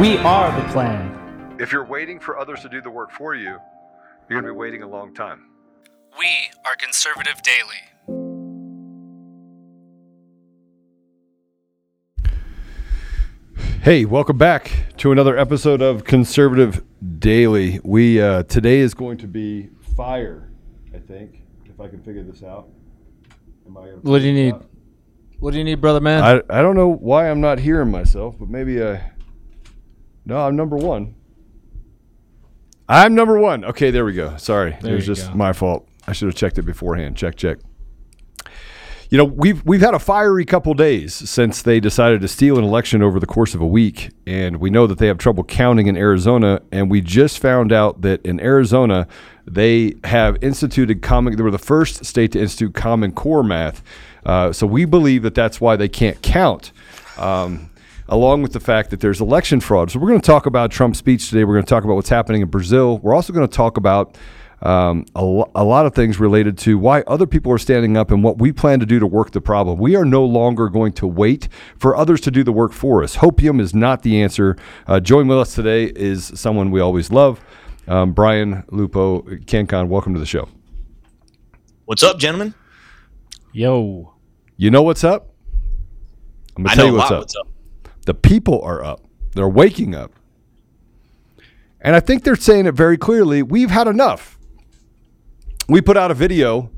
We are the plan. If you're waiting for others to do the work for you, you're going to be waiting a long time. We are Conservative Daily. Hey, welcome back to another episode of Conservative Daily. We uh, today is going to be fire, I think, if I can figure this out. Am I What do you need? out? What do you need, brother man? I, I don't know why I'm not hearing myself, but maybe I. No, I'm number one. I'm number one. Okay, there we go. Sorry, There it was just go. my fault. I should have checked it beforehand. Check, check. You know, we've we've had a fiery couple days since they decided to steal an election over the course of a week, and we know that they have trouble counting in Arizona. And we just found out that in Arizona, they have instituted common. They were the first state to institute Common Core math. Uh, so we believe that that's why they can't count. Um, along with the fact that there's election fraud. So we're going to talk about Trump's speech today. We're going to talk about what's happening in Brazil. We're also going to talk about um, a, lo- a lot of things related to why other people are standing up and what we plan to do to work the problem. We are no longer going to wait for others to do the work for us. Hopium is not the answer. Uh, join with us today is someone we always love, um, Brian Lupo Canncon. Welcome to the show. What's up, gentlemen? Yo. You know what's up? I'm going to tell you what's up. What's up? The people are up. They're waking up. And I think they're saying it very clearly. We've had enough. We put out a video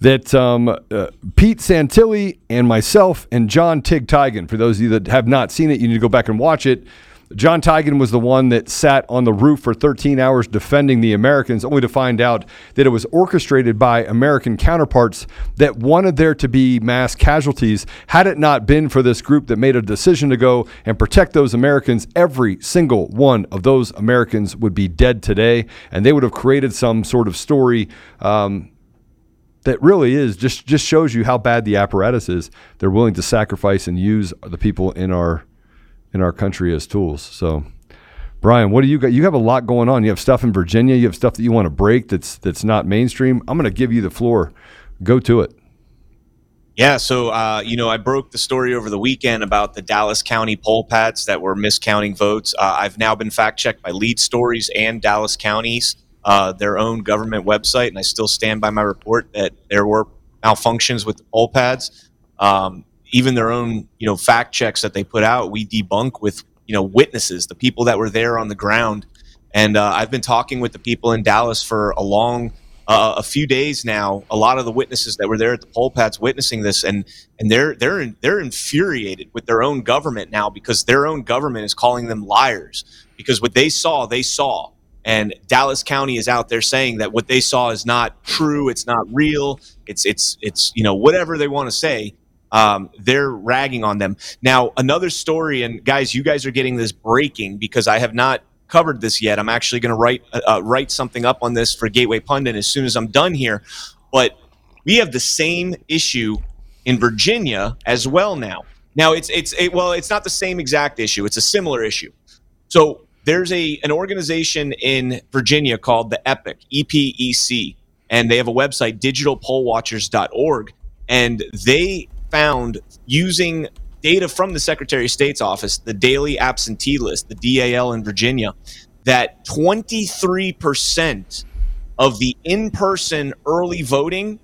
that um, uh, Pete Santilli and myself and John Tig Tiegen, for those of you that have not seen it, you need to go back and watch it. John Tiegen was the one that sat on the roof for 13 hours defending the Americans, only to find out that it was orchestrated by American counterparts that wanted there to be mass casualties. Had it not been for this group that made a decision to go and protect those Americans, every single one of those Americans would be dead today, and they would have created some sort of story. Um, that really is just just shows you how bad the apparatus is. They're willing to sacrifice and use the people in our in our country as tools. So, Brian, what do you got? You have a lot going on. You have stuff in Virginia. You have stuff that you want to break that's that's not mainstream. I'm going to give you the floor. Go to it. Yeah, so uh, you know, I broke the story over the weekend about the Dallas County poll pads that were miscounting votes. Uh, I've now been fact checked by Lead Stories and Dallas County's uh, their own government website, and I still stand by my report that there were malfunctions with the poll pads. Um, even their own, you know, fact checks that they put out, we debunk with you know witnesses, the people that were there on the ground. And uh, I've been talking with the people in Dallas for a long, uh, a few days now. A lot of the witnesses that were there at the poll pads witnessing this, and and they're they're they're infuriated with their own government now because their own government is calling them liars because what they saw, they saw. And Dallas County is out there saying that what they saw is not true. It's not real. It's it's it's you know whatever they want to say. Um, they're ragging on them. Now another story, and guys, you guys are getting this breaking because I have not covered this yet. I'm actually going to write uh, uh, write something up on this for Gateway Pundit as soon as I'm done here. But we have the same issue in Virginia as well now. Now it's it's it, well, it's not the same exact issue. It's a similar issue. So there's a an organization in Virginia called the EPIC, E P E C, and they have a website digitalpollwatchers.org and they found using data from the Secretary of State's office, the daily absentee list, the DAL in Virginia, that 23% of the in-person early voting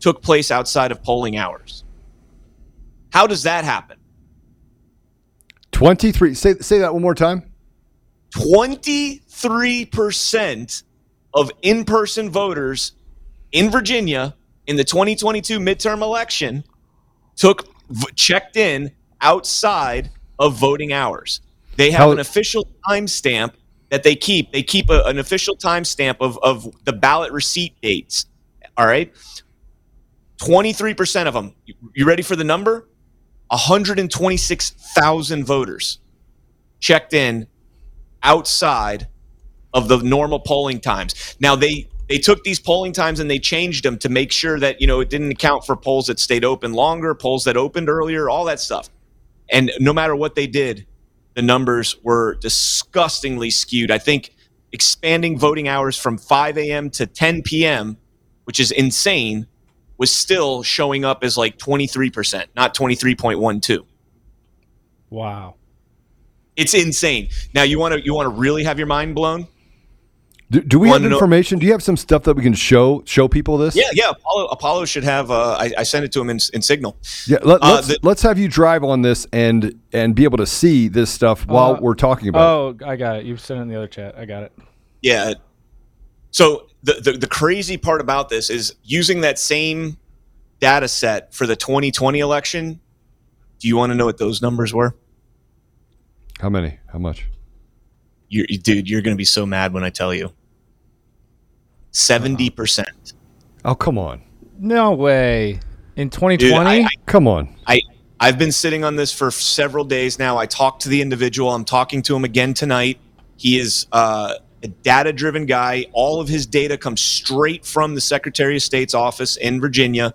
took place outside of polling hours. How does that happen? 23. Say say that one more time. 23% of in person voters in Virginia in the 2022 midterm election took checked in outside of voting hours. They have How- an official timestamp that they keep. They keep a, an official timestamp of, of the ballot receipt dates. All right. 23% of them. You, you ready for the number? 126,000 voters checked in outside of the normal polling times. Now they they took these polling times and they changed them to make sure that you know it didn't account for polls that stayed open longer, polls that opened earlier, all that stuff. And no matter what they did, the numbers were disgustingly skewed. I think expanding voting hours from 5 a.m. to 10 p.m., which is insane, was still showing up as like 23%, not 23.12. Wow. It's insane. Now you want to you want to really have your mind blown? Do, do we have Wanna know- information? Do you have some stuff that we can show show people this? Yeah, yeah. Apollo, Apollo should have. Uh, I, I sent it to him in, in Signal. Yeah, let, Uh, us the- let's have you drive on this and and be able to see this stuff while Uh, we're talking about. it. Oh, I got it. You sent it in the other chat. I got it. Yeah. So the, the the crazy part about this is using that same data set for the 2020 election. Do you want to know what those numbers were? How many? How much? You, you- dude, you're going to be so mad when I tell you. Seventy percent. Oh, come on, No way. In Dude, 2020? I, I, come on. I I've been sitting on this for several days now. I talked to the individual. I'm talking to him again tonight. He is uh, a data-driven guy. All of his data comes straight from the Secretary of State's office in Virginia.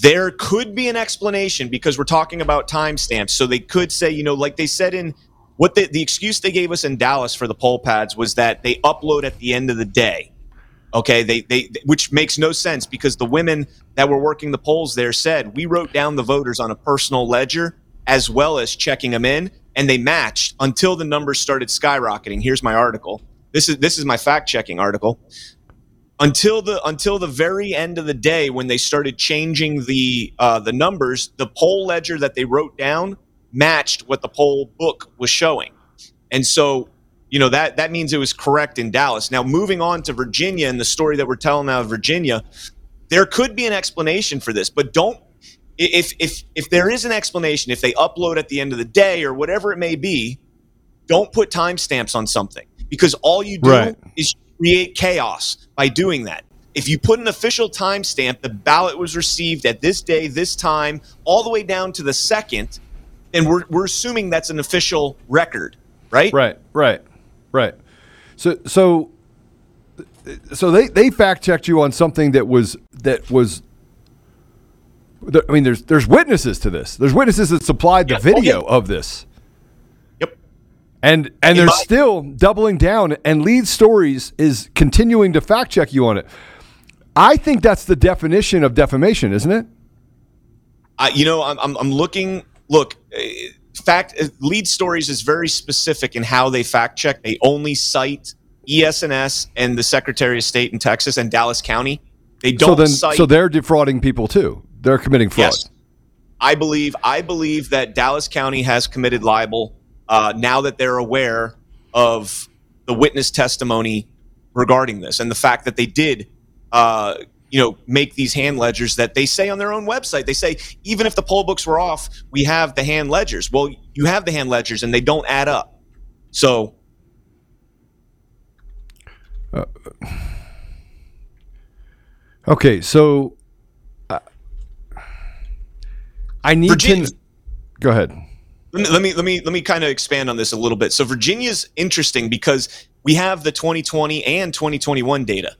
There could be an explanation because we're talking about timestamps. So they could say, you know, like they said in what the, the excuse they gave us in Dallas for the poll pads was that they upload at the end of the day. Okay, they, they which makes no sense because the women that were working the polls there said we wrote down the voters on a personal ledger as well as checking them in, and they matched until the numbers started skyrocketing. Here's my article. This is this is my fact checking article. Until the until the very end of the day when they started changing the uh, the numbers, the poll ledger that they wrote down matched what the poll book was showing, and so you know that that means it was correct in Dallas. Now moving on to Virginia and the story that we're telling now of Virginia, there could be an explanation for this, but don't if if if there is an explanation, if they upload at the end of the day or whatever it may be, don't put timestamps on something because all you do Right. is create chaos by doing that. If you put an official timestamp, the ballot was received at this day, this time, all the way down to the second, then we're we're assuming that's an official record, right? Right, right, right. So, so, so they they fact checked you on something that was that was. I mean, there's there's witnesses to this. There's witnesses that supplied the Yeah. Oh, video yeah. of this, Yep. and and In they're my- still doubling down. And Lead Stories is continuing to fact check you on it. I think that's the definition of defamation, isn't it? I, you know, I'm, I'm, I'm looking. Look, fact uh, lead stories is very specific in how they fact check. They only cite ES&S and the Secretary of State in Texas and Dallas County. They don't so then, cite. so they're defrauding people too. They're committing fraud. yes, I believe. I believe that Dallas County has committed libel uh, now that they're aware of the witness testimony regarding this and the fact that they did. Uh, you know, make these hand ledgers that they say on their own website. They say even if the poll books were off, we have the hand ledgers. Well, you have the hand ledgers and they don't add up. So Okay, so uh, I need Virginia- to go ahead. let me let me let me, let me kind of expand on this a little bit. So Virginia's interesting because we have the 2020 and 2021 data,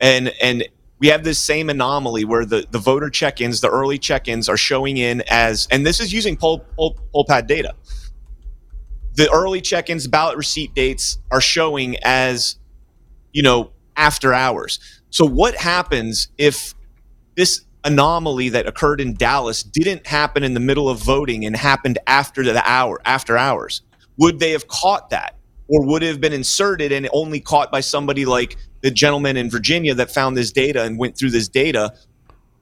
and and we have this same anomaly where the the voter check-ins, the early check-ins, are showing in as, and this is using poll poll, poll pad data. The early check-ins, ballot receipt dates are showing as, you know, after hours. So what happens if this anomaly that occurred in Dallas didn't happen in the middle of voting and happened after the hour after hours would they have caught that or would it have been inserted and only caught by somebody like the gentleman in Virginia that found this data and went through this data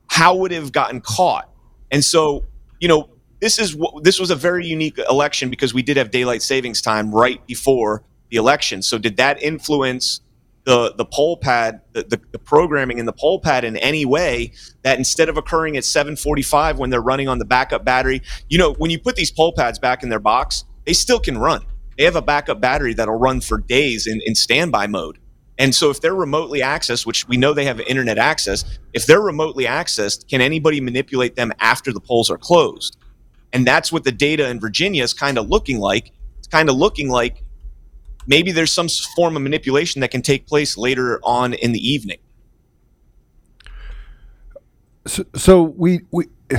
how would it have gotten caught and so you know this is this was a very unique election because we did have daylight savings time right before the election. So did that influence the the poll pad, the, the, the programming in the poll pad in any way that instead of occurring at 7:45 when they're running on the backup battery, you know, when you put these poll pads back in their box, they still can run. They have a backup battery that'll run for days in, in standby mode. And so if they're remotely accessed, which we know they have internet access, if they're remotely accessed, can anybody manipulate them after the polls are closed? And that's what the data in Virginia is kind of looking like. It's kind of looking like maybe there's some form of manipulation that can take place later on in the evening. So, so we we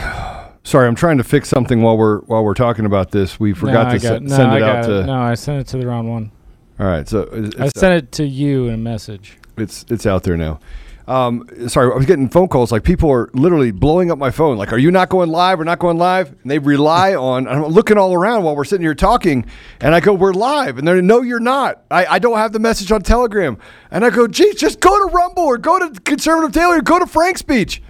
sorry, I'm trying to fix something while we're while we're talking about this. We forgot no, to got, s- no, send I it got out to. No, I sent it to the wrong one. All right, so it's, I it's- sent it to you in a message. it's it's out there now. Um, sorry, I was getting phone calls like people are literally blowing up my phone. Like, are you not going live? We're not going live, and they rely on. I'm looking all around while we're sitting here talking, and I go, "We're live," and they're, "No, you're not. I, I don't have the message on Telegram." And I go, "Geez, just go to Rumble or go to Conservative Daily or go to Frank's Speech."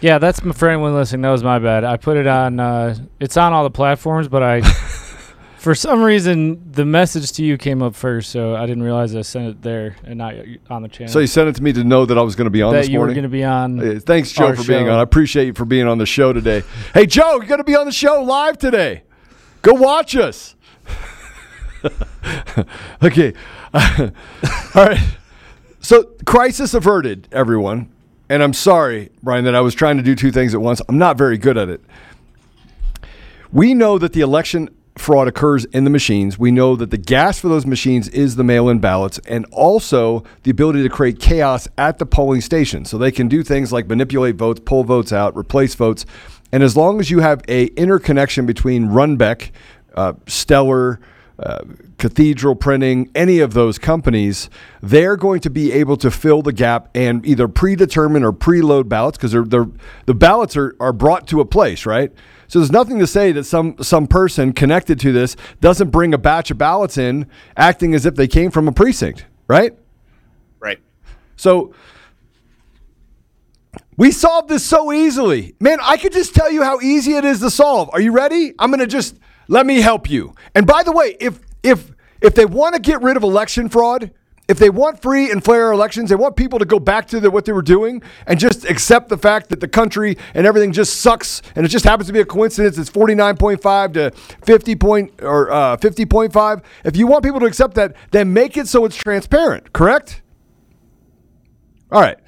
Yeah, that's my, for anyone listening. That was my bad. I put it on. Uh, it's on all the platforms, but I, for some reason, the message to you came up first, so I didn't realize I sent it there and not on the channel. So you sent it to me to know that I was going to be on that this you were going to be on. Uh, Thanks, Joe, for being show. on. I appreciate you for being on the show today. Hey, Joe, you're going to be on the show live today. Go watch us. okay. All right. So, crisis averted, everyone. And I'm sorry, Brian, that I was trying to do two things at once. I'm not very good at it. We know that the election fraud occurs in the machines. We know that the gas for those machines is the mail in ballots and also the ability to create chaos at the polling station. So they can do things like manipulate votes, pull votes out, replace votes. And as long as you have a interconnection between Runbeck, uh, Stellar, uh, Cathedral Printing, any of those companies, they're going to be able to fill the gap and either predetermine or preload ballots because they're, they're, the ballots are, are brought to a place, right? So there's nothing to say that some some person connected to this doesn't bring a batch of ballots in, acting as if they came from a precinct, right? Right. So we solved this so easily. Man, I could just tell you how easy it is to solve. Are you ready? I'm going to just let me help you. And by the way, if if if they want to get rid of election fraud, if they want free and fair elections, they want people to go back to the, what they were doing and just accept the fact that the country and everything just sucks and it just happens to be a coincidence. It's 49.5 to 50 point or uh, 50.5. If you want people to accept that, then make it so it's transparent. Correct? All right.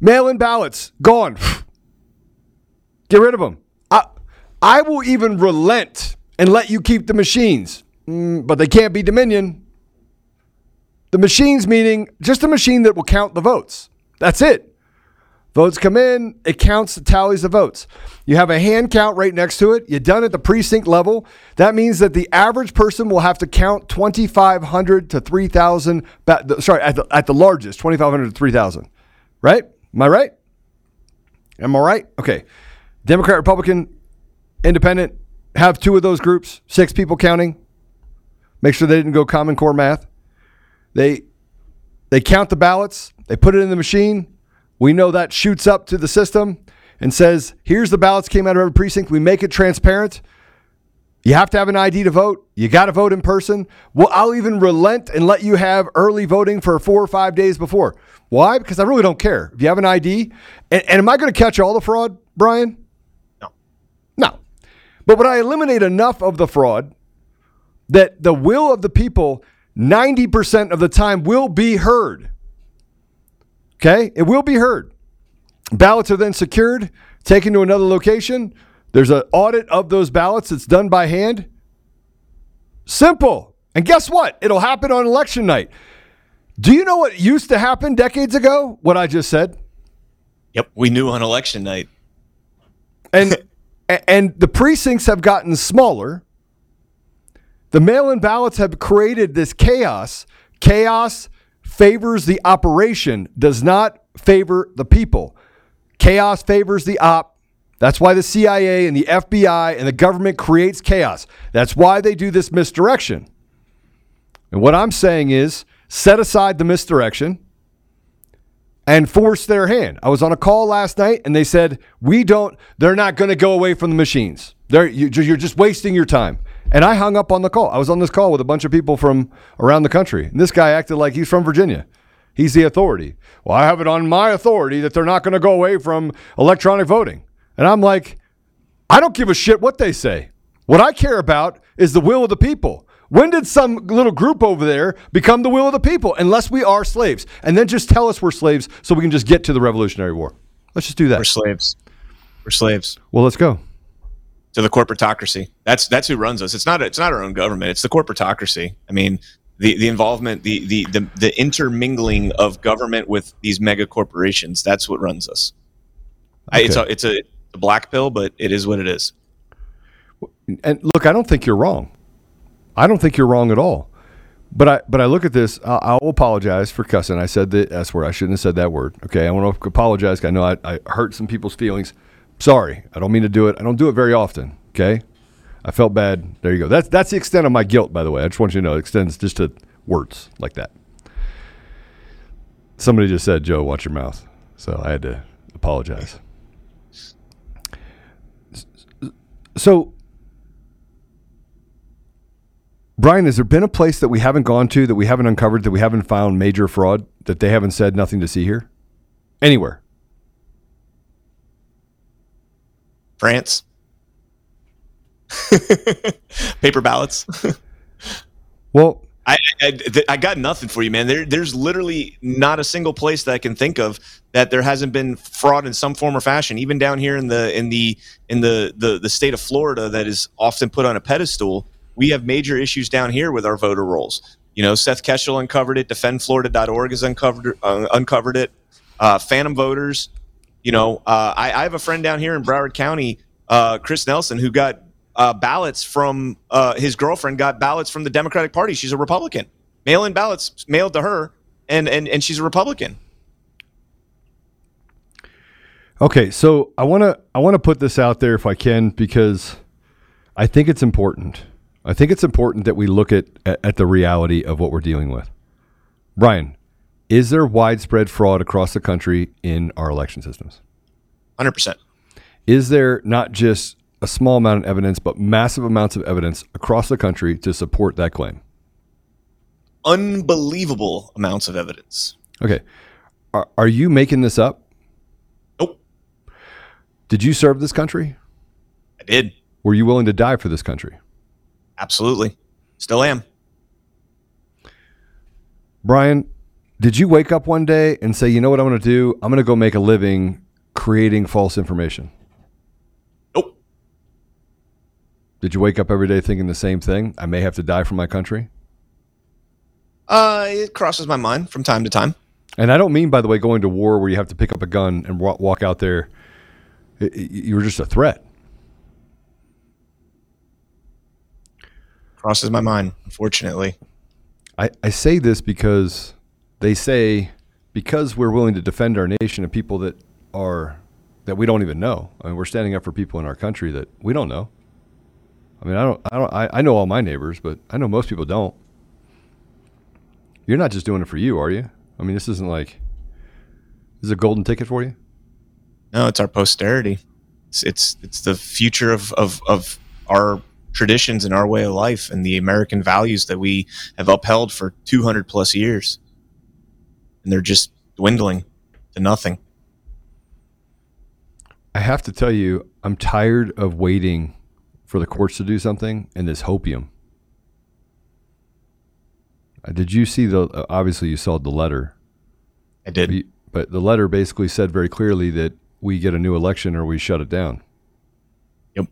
Mail in ballots, gone. Get rid of them. I, I will even relent and let you keep the machines, Mm, but they can't be Dominion. The machines meaning just a machine that will count the votes. That's it. Votes come in, it counts, tallies the votes. You have a hand count right next to it. You're done at the precinct level. That means that the average person will have to count 2,500 to 3,000. ba- Sorry, at the, at the largest, 2,500 to 3,000. Right? Am I right? Am I right? Okay. Democrat, Republican, Independent have two of those groups, six people counting. Make sure they didn't go Common Core math. They they count the ballots, they put it in the machine. We know that shoots up to the system and says, "Here's the ballots came out of every precinct. We make it transparent. You have to have an ID to vote. You got to vote in person. Well, I'll even relent and let you have early voting for four or five days before. Why? Because I really don't care. If you have an ID, and, and am I going to catch all the fraud, Brian? No. No. But would I eliminate enough of the fraud that the will of the people 90% of the time will be heard? Okay? It will be heard. Ballots are then secured, taken to another location. There's an audit of those ballots that's done by hand. Simple. And guess what? It'll happen on election night. Do you know what used to happen decades ago? What I just said? Yep. We knew on election night. and and the precincts have gotten smaller. The mail-in ballots have created this chaos. Chaos favors the operation, does not favor the people. Chaos favors the op. That's why the CIA and the FBI and the government creates chaos. That's why they do this misdirection. And what I'm saying is set aside the misdirection and force their hand. I was on a call last night and they said, "We don't they're not going to go away from the machines. They're you, you're just wasting your time." And I hung up on the call. I was on this call with a bunch of people from around the country. And this guy acted like he's from Virginia. He's the authority. Well, I have it on my authority that they're not going to go away from electronic voting. And I'm like, I don't give a shit what they say. What I care about is the will of the people. When did some little group over there become the will of the people? Unless we are slaves. And then just tell us we're slaves so we can just get to the Revolutionary War. Let's just do that. We're slaves. We're slaves Well, let's go. To the corporatocracy. That's that's who runs us. It's not it's not our own government. It's the corporatocracy. I mean, the the involvement, the the the, the intermingling of government with these mega corporations. That's what runs us. I, it's a it's a, a black pill, but it is what it is. And look, I don't think you're wrong. I don't think you're wrong at all. But I but I look at this. I'll, I'll apologize for cussing. I said the S word. I shouldn't have said that word. Okay, I want to apologize. I know I, I hurt some people's feelings. Sorry. I don't mean to do it. I don't do it very often. Okay. I felt bad. There you go. That's that's the extent of my guilt. By the way, I just want you to know it extends just to words like that. Somebody just said, "Joe, watch your mouth." So I had to apologize. So Brian, has there been a place that we haven't gone to, that we haven't uncovered, that we haven't found major fraud, that they haven't said nothing to see here? Anywhere? France. Paper ballots. Well, I, I I got nothing for you, man. There, there's literally not a single place that I can think of that there hasn't been fraud in some form or fashion. Even down here in the in the in the the, the state of Florida, that is often put on a pedestal. We have major issues down here with our voter rolls. You know, Seth Keshel uncovered it. DefendFlorida.org has uncovered uh, uncovered it. Uh, phantom voters. You know, uh, I, I have a friend down here in Broward County, uh, Chris Nelson, who got uh, ballots from uh, his girlfriend got ballots from the Democratic Party. She's a Republican. Mail-in ballots mailed to her, and and and she's a Republican. okay. So I want to I want to put this out there if I can because I think it's important. I think it's important that we look at at, at the reality of what we're dealing with. Brian, is there widespread fraud across the country in our election systems? Hundred percent. is there not just a small amount of evidence, but massive amounts of evidence across the country to support that claim? Unbelievable amounts of evidence. Okay. Are, are you making this up? Nope, Did you serve this country? I did Were you willing to die for this country? absolutely. Still am. Brian, did you wake up one day and say, you know what I'm going to do? I'm going to go make a living creating false information? Nope. Did you wake up every day thinking the same thing? I may have to die for my country? Uh, it crosses my mind from time to time. And I don't mean, by the way, going to war where you have to pick up a gun and walk out there. I- I- You were just a threat. Crosses my mind. Unfortunately, I, I say this because they say because we're willing to defend our nation and people that are that we don't even know. I mean, we're standing up for people in our country that we don't know. I mean, I don't, I don't, I, I know all my neighbors, but I know most people don't. You're not just doing it for you, are you? I mean, this isn't like this is a golden ticket for you. no, it's our posterity. It's it's, it's the future of, of of our traditions and our way of life and the American values that we have upheld for 200 plus years, and they're just dwindling to nothing. I have to tell you, I'm tired of waiting for the courts to do something and this hopium. Uh, Did you see the? Uh, obviously, you saw the letter, I did. But the letter basically said very clearly that we get a new election or we shut it down. Yep.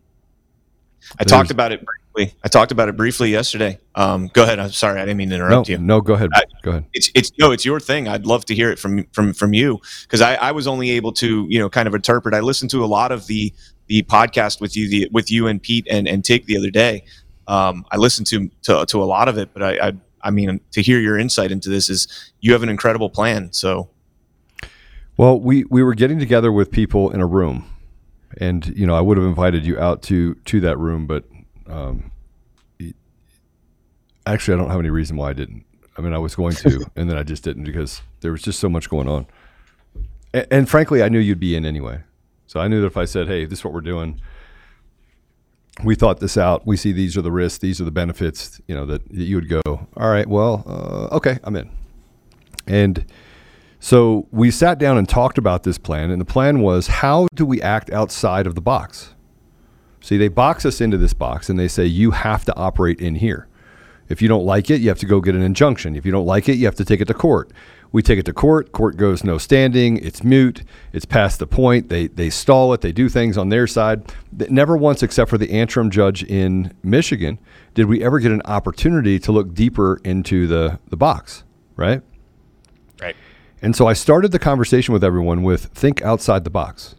I talked about it briefly. I talked about it briefly yesterday. Um, go ahead. I'm sorry. I didn't mean to No, interrupt you. no, go ahead. I- go ahead. It's it's no, it's your thing. I'd love to hear it from from from you because I, I was only able to you know kind of interpret. I listened to a lot of the the podcast with you the with you and Pete and and Tig the other day. Um, I listened to, to to a lot of it, but I, I I mean to hear your insight into this is you have an incredible plan. So Well, we we were getting together with people in a room, and you know I would have invited you out to to that room, but um, y- actually I don't have any reason why I didn't. I mean, I was going to, and then I just didn't because there was just so much going on. And, and frankly, I knew you'd be in anyway, so I knew that if I said, "Hey, this is what we're doing," we thought this out. We see these are the risks, these are the benefits. You know that you would go. All right, well, uh, okay, I'm in. And so we sat down and talked about this plan, and the plan was how do we act outside of the box? See, they box us into this box and they say you have to operate in here. If you don't like it, you have to go get an injunction. If you don't like it, you have to take it to court. We take it to court. Court goes no standing. It's mute. It's past the point. They they stall it. They do things on their side. Never once, except for the Antrim judge in Michigan, did we ever get an opportunity to look deeper into the the box. Right. Right. And so I started the conversation with everyone with think outside the box.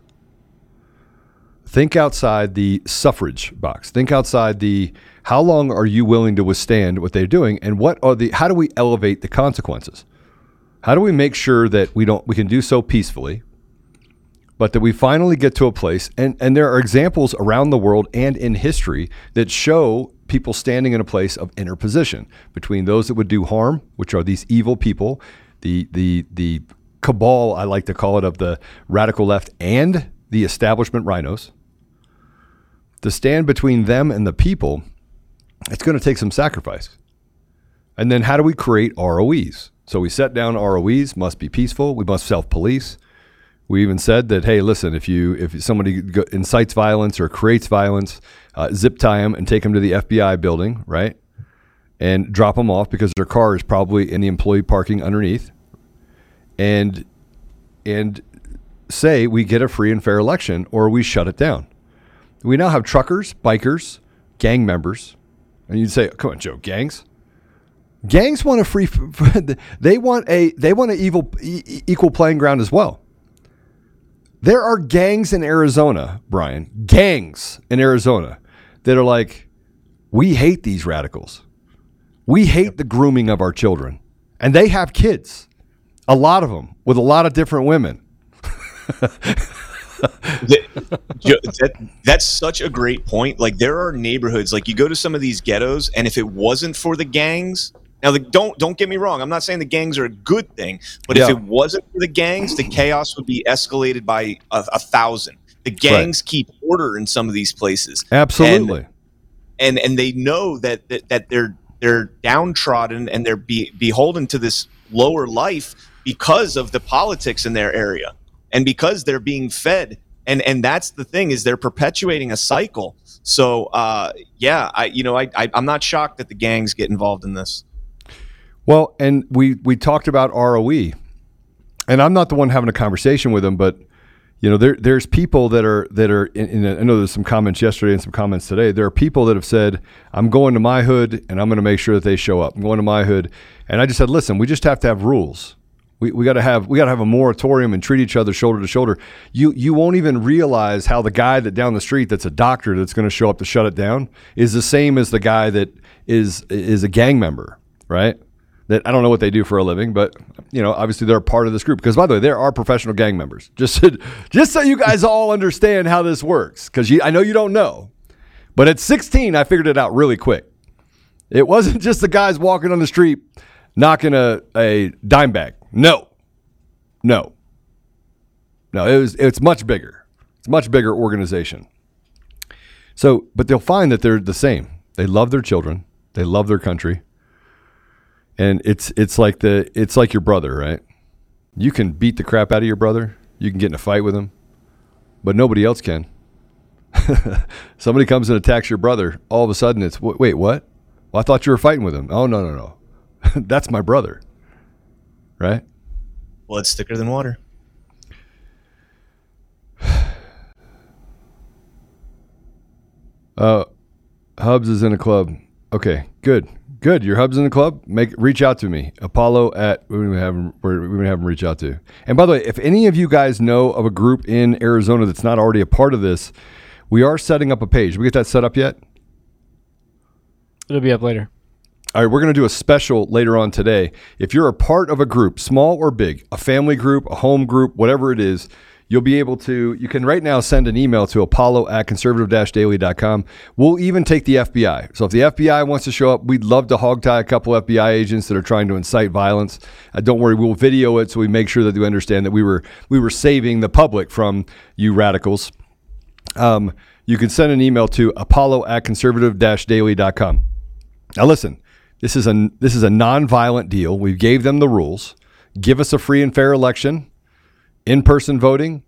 Think outside the suffrage box. Think outside the how long are you willing to withstand what they're doing and what are the how do we elevate the consequences? How do we make sure that we don't we can do so peacefully, but that we finally get to a place and and there are examples around the world and in history that show people standing in a place of interposition between those that would do harm, which are these evil people, the the the cabal I like to call it of the radical left and the establishment RINOs. To stand between them and the people, it's going to take some sacrifice. And then how do we create ROEs? So we set down ROEs must be peaceful. We must self police. We even said that hey, listen, if you if somebody incites violence or creates violence, uh, zip tie them and take them to the FBI building, right, and drop them off because their car is probably in the employee parking underneath, and and say we get a free and fair election or we shut it down. We now have truckers, bikers, gang members, and you'd say, "Come on, Joe, gangs." Gangs want a free. They want a. They want an evil equal playing ground as well. There are gangs in Arizona, Brian. Gangs in Arizona that are like, we hate these radicals. We hate the grooming of our children, and they have kids, a lot of them with a lot of different women. that, that's such a great point. Like there are neighborhoods, like you go to some of these ghettos, and if it wasn't for the gangs, now, the, don't don't get me wrong. I'm not saying the gangs are a good thing, but yeah. if it wasn't for the gangs, the chaos would be escalated by a, a thousand. The gangs right. keep order in some of these places. Absolutely. And and, and they know that, that that they're they're downtrodden and they're be, beholden to this lower life because of the politics in their area and because they're being fed and and that's the thing is they're perpetuating a cycle so uh, yeah i you know I, I i'm not shocked that the gangs get involved in this well, and we we talked about ROE, and I'm not the one having a conversation with them, but you know, there there's people that are that are. In, in a, I know there's some comments yesterday and some comments today. There are people that have said, "I'm going to my hood, and I'm going to make sure that they show up. I'm going to my hood," and I just said, "Listen, we just have to have rules." We, we got to have we got to have a moratorium and treat each other shoulder to shoulder. You you won't even realize how the guy that down the street that's a doctor that's going to show up to shut it down is the same as the guy that is is a gang member, right? that I don't know what they do for a living, but you know, obviously they're a part of this group. Because by the way, there are professional gang members. Just so, just so you guys all understand how this works, because I know you don't know, but at 16, I figured it out really quick. It wasn't just the guys walking on the street knocking a, a dime bag. No, no, no. It was it's much bigger. It's much bigger organization. So, but they'll find that they're the same. They love their children. They love their country and it's it's like the it's like your brother, right? You can beat the crap out of your brother. You can get in a fight with him, but nobody else can. Somebody comes and attacks your brother. All of a sudden, it's wait, what? Well, I thought you were fighting with him. Oh no, no, no, that's my brother, right? Blood's thicker than water. Uh, Hubs is in a club. Okay, good. Good. Your hub's in the club. Make reach out to me. Apollo at we gonna have we're, we're gonna have him reach out to. And by the way, if any of you guys know of a group in Arizona that's not already a part of this, we are setting up a page. we get that set up yet? It'll be up later. All right, we're going to do a special later on today. If you're a part of a group, small or big, a family group, a home group, whatever it is, You'll be able to, you can right now send an email to apollo at conservative daily.com. We'll even take the FBI. So if the FBI wants to show up, we'd love to hogtie a couple FBI agents that are trying to incite violence. Uh, don't worry, we'll video it so we make sure that we understand that we were we were saving the public from you radicals. Um, you can send an email to apollo at conservative daily.com. Now, listen, this is a this is a non-violent deal. We gave them the rules. Give us a free and fair election, in-person voting.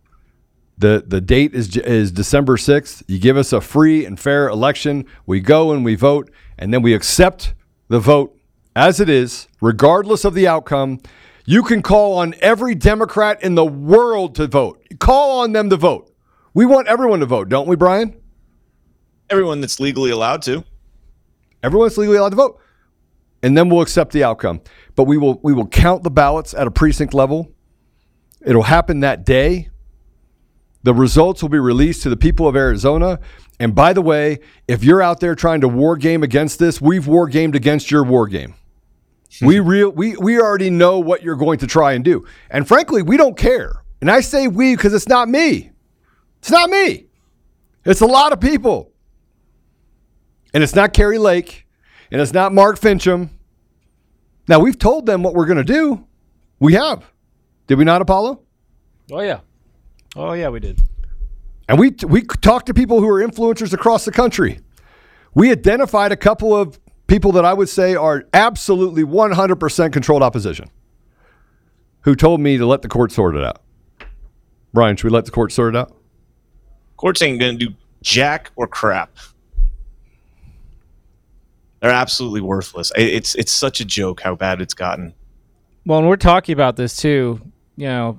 the The date is is December sixth. You give us a free and fair election. We go and we vote, and then we accept the vote as it is, regardless of the outcome. You can call on every Democrat in the world to vote. Call on them to vote. We want everyone to vote, don't we, Brian? Everyone that's legally allowed to. Everyone's legally allowed to vote. And then we'll accept the outcome. But we will we will count the ballots at a precinct level. It'll happen that day. The results will be released to the people of Arizona. And by the way, if you're out there trying to war game against this, we've war gamed against your war game. we real we we already know what you're going to try and do. And frankly, we don't care. And I say we because it's not me. It's not me. It's a lot of people. And it's not Kari Lake. And it's not Mark Finchem. Now we've told them what we're going to do. We have. Did we not, Apollo? Oh yeah. Oh yeah, we did. And we we talked to people who are influencers across the country. We identified a couple of people that I would say are absolutely 100% controlled opposition who told me to let the court sort it out. Brian, should we let the court sort it out? Courts ain't going to do jack or crap. They're absolutely worthless. It's it's such a joke how bad it's gotten. Well, and we're talking about this too. You know,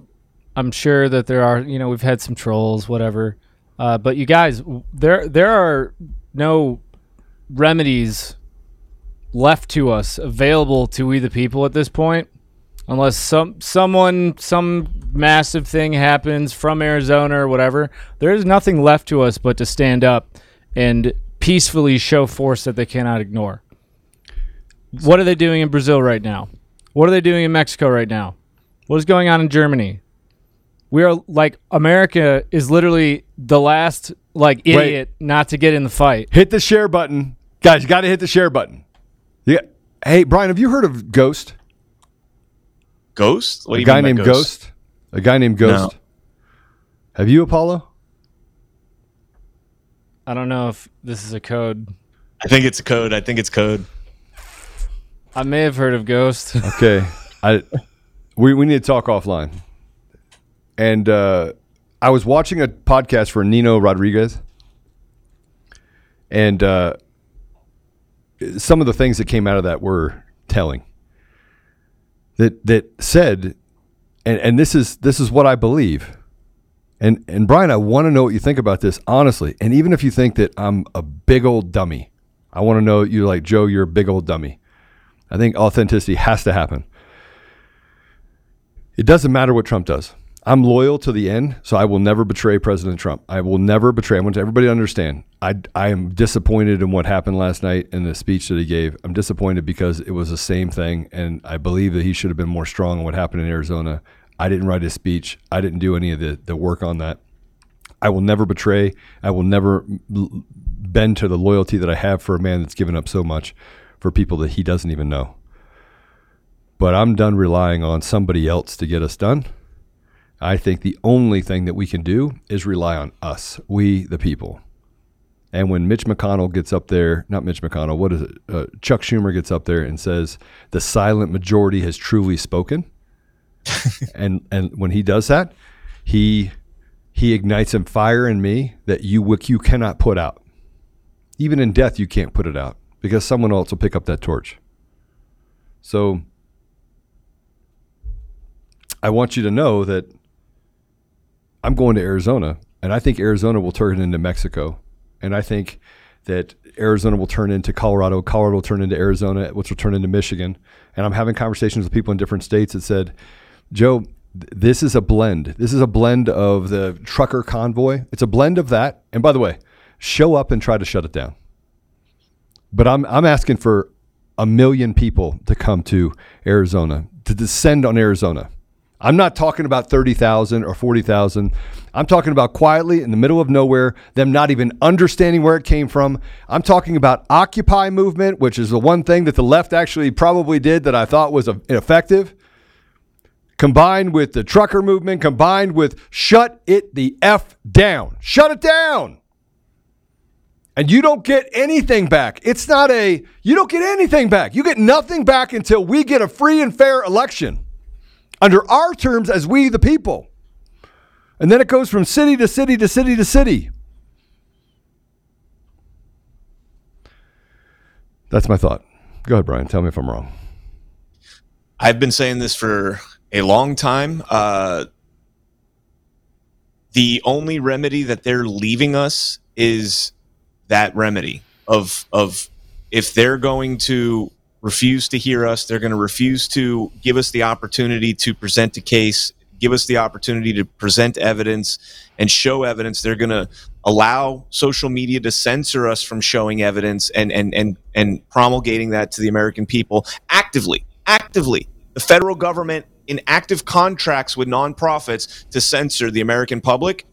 I'm sure that there are. You know, we've had some trolls, whatever. Uh, but you guys, there there are no remedies left to us available to we the people at this point unless some someone some massive thing happens from Arizona or whatever there's nothing left to us but to stand up and peacefully show force that they cannot ignore what are they doing in Brazil right now what are they doing in Mexico right now what is going on in Germany we are like America is literally the last like idiot Wait. not to get in the fight hit the share button guys you got to hit the share button yeah. Hey, Brian, have you heard of Ghost? Ghost? What a guy named Ghost? Ghost? A guy named Ghost. No. Have you, Apollo? I don't know if this is a code. I think it's a code. I think it's code. I may have heard of Ghost. okay. I we we need to talk offline. And uh, I was watching a podcast for Nino Rodriguez. And uh, some of the things that came out of that were telling. That that said, and, and this is this is what I believe. And and Brian, I want to know what you think about this, honestly. And even if you think that I'm a big old dummy, I want to know you like Joe, you're a big old dummy. I think authenticity has to happen. It doesn't matter what Trump does. I'm loyal to the end, so I will never betray President Trump. I will never betray. I want everybody to understand. I, I am disappointed in what happened last night in the speech that he gave. I'm disappointed because it was the same thing, and I believe that he should have been more strong on what happened in Arizona. I didn't write his speech. I didn't do any of the, the work on that. I will never betray. I will never bend to the loyalty that I have for a man that's given up so much for people that he doesn't even know. But I'm done relying on somebody else to get us done. I think the only thing that we can do is rely on us, we the people. And when Mitch McConnell gets up there, not Mitch McConnell, what is it? Uh, Chuck Schumer gets up there and says the silent majority has truly spoken. and and when he does that, he he ignites a fire in me that you you cannot put out. Even in death, you can't put it out because someone else will pick up that torch. So I want you to know that I'm going to Arizona, and I think Arizona will turn into Mexico, and I think that Arizona will turn into Colorado, Colorado will turn into Arizona, which will turn into Michigan. And I'm having conversations with people in different states that said, Joe, this is a blend. This is a blend of the trucker convoy. It's a blend of that. And by the way, show up and try to shut it down. But I'm I'm asking for a million people to come to Arizona, to descend on Arizona. I'm not talking about 30,000 or 40,000. I'm talking about quietly in the middle of nowhere, them not even understanding where it came from. I'm talking about Occupy movement, which is the one thing that the left actually probably did that I thought was ineffective, combined with the trucker movement, combined with shut it the F down. Shut it down. And you don't get anything back. It's not a, you don't get anything back. You get nothing back until we get a free and fair election under our terms as we the people. And then it goes from city to city to city to city. That's my thought. Go ahead, Brian. Tell me if I'm wrong. I've been saying this for a long time. Uh, the only remedy that they're leaving us is that remedy of of if they're going to refuse to hear us, they're going to refuse to give us the opportunity to present a case, give us the opportunity to present evidence and show evidence. They're going to allow social media to censor us from showing evidence and and and and promulgating that to the American people actively. Actively, the federal government in active contracts with nonprofits to censor the American public.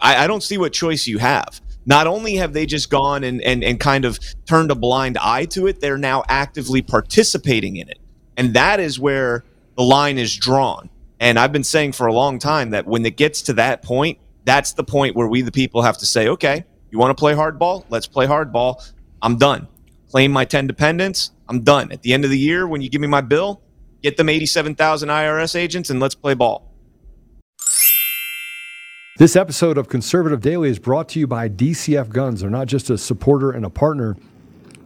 I, I don't see what choice you have not only have they just gone and, and, and kind of turned a blind eye to it, they're now actively participating in it. And that is where the line is drawn. And I've been saying for a long time that when it gets to that point, that's the point where we, the people, have to say, okay, you want to play hardball? Let's play hardball. I'm done. Claim my 10 dependents. I'm done. At the end of the year, when you give me my bill, get them 87,000 IRS agents and let's play ball. This episode of Conservative Daily is brought to you by DCF Guns. They're not just a supporter and a partner